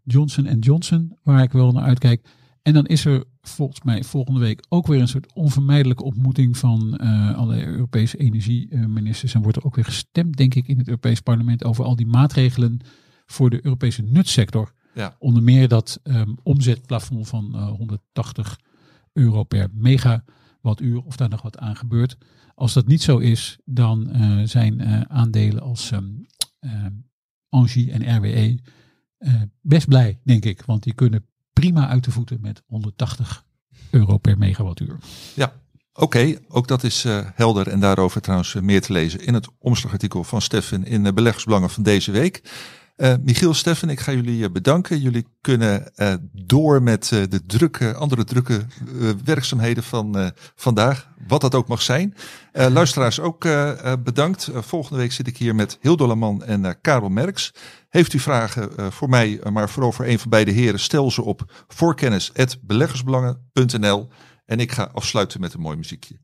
Johnson Johnson, waar ik wel naar uitkijk. En dan is er volgens mij volgende week ook weer een soort onvermijdelijke ontmoeting van eh alle Europese energieministers. En wordt er ook weer gestemd, denk ik, in het Europees Parlement over al die maatregelen voor de Europese nutsector. Ja. Onder meer dat ehm, omzetplafond van eh, 180 euro per megawattuur, of daar nog wat aan gebeurt. Als dat niet zo is, dan eh, zijn eh, aandelen als ehm ehm, Angie en RWE eh, best blij, denk ik. Want die kunnen prima uit de voeten met 180 euro per megawattuur. Ja, oké. Ook dat is eh, helder. En daarover trouwens eh, meer te lezen in het omslagartikel van Steffen in de beleggersbelangen van deze week. Eh, Michiel, Steffen, ik ga jullie eh, bedanken. Jullie kunnen eh, door met de drukke, andere drukke werkzaamheden van vandaag. Wat dat ook mag zijn. Luisteraars ook bedankt. Volgende week zit ik hier met Hildo Laman en Karel Merks. Heeft u vragen voor mij, maar vooral voor een van beide heren, stel ze op voorkennis.beleggersbelangen.nl. En ik ga afsluiten met een mooi muziekje.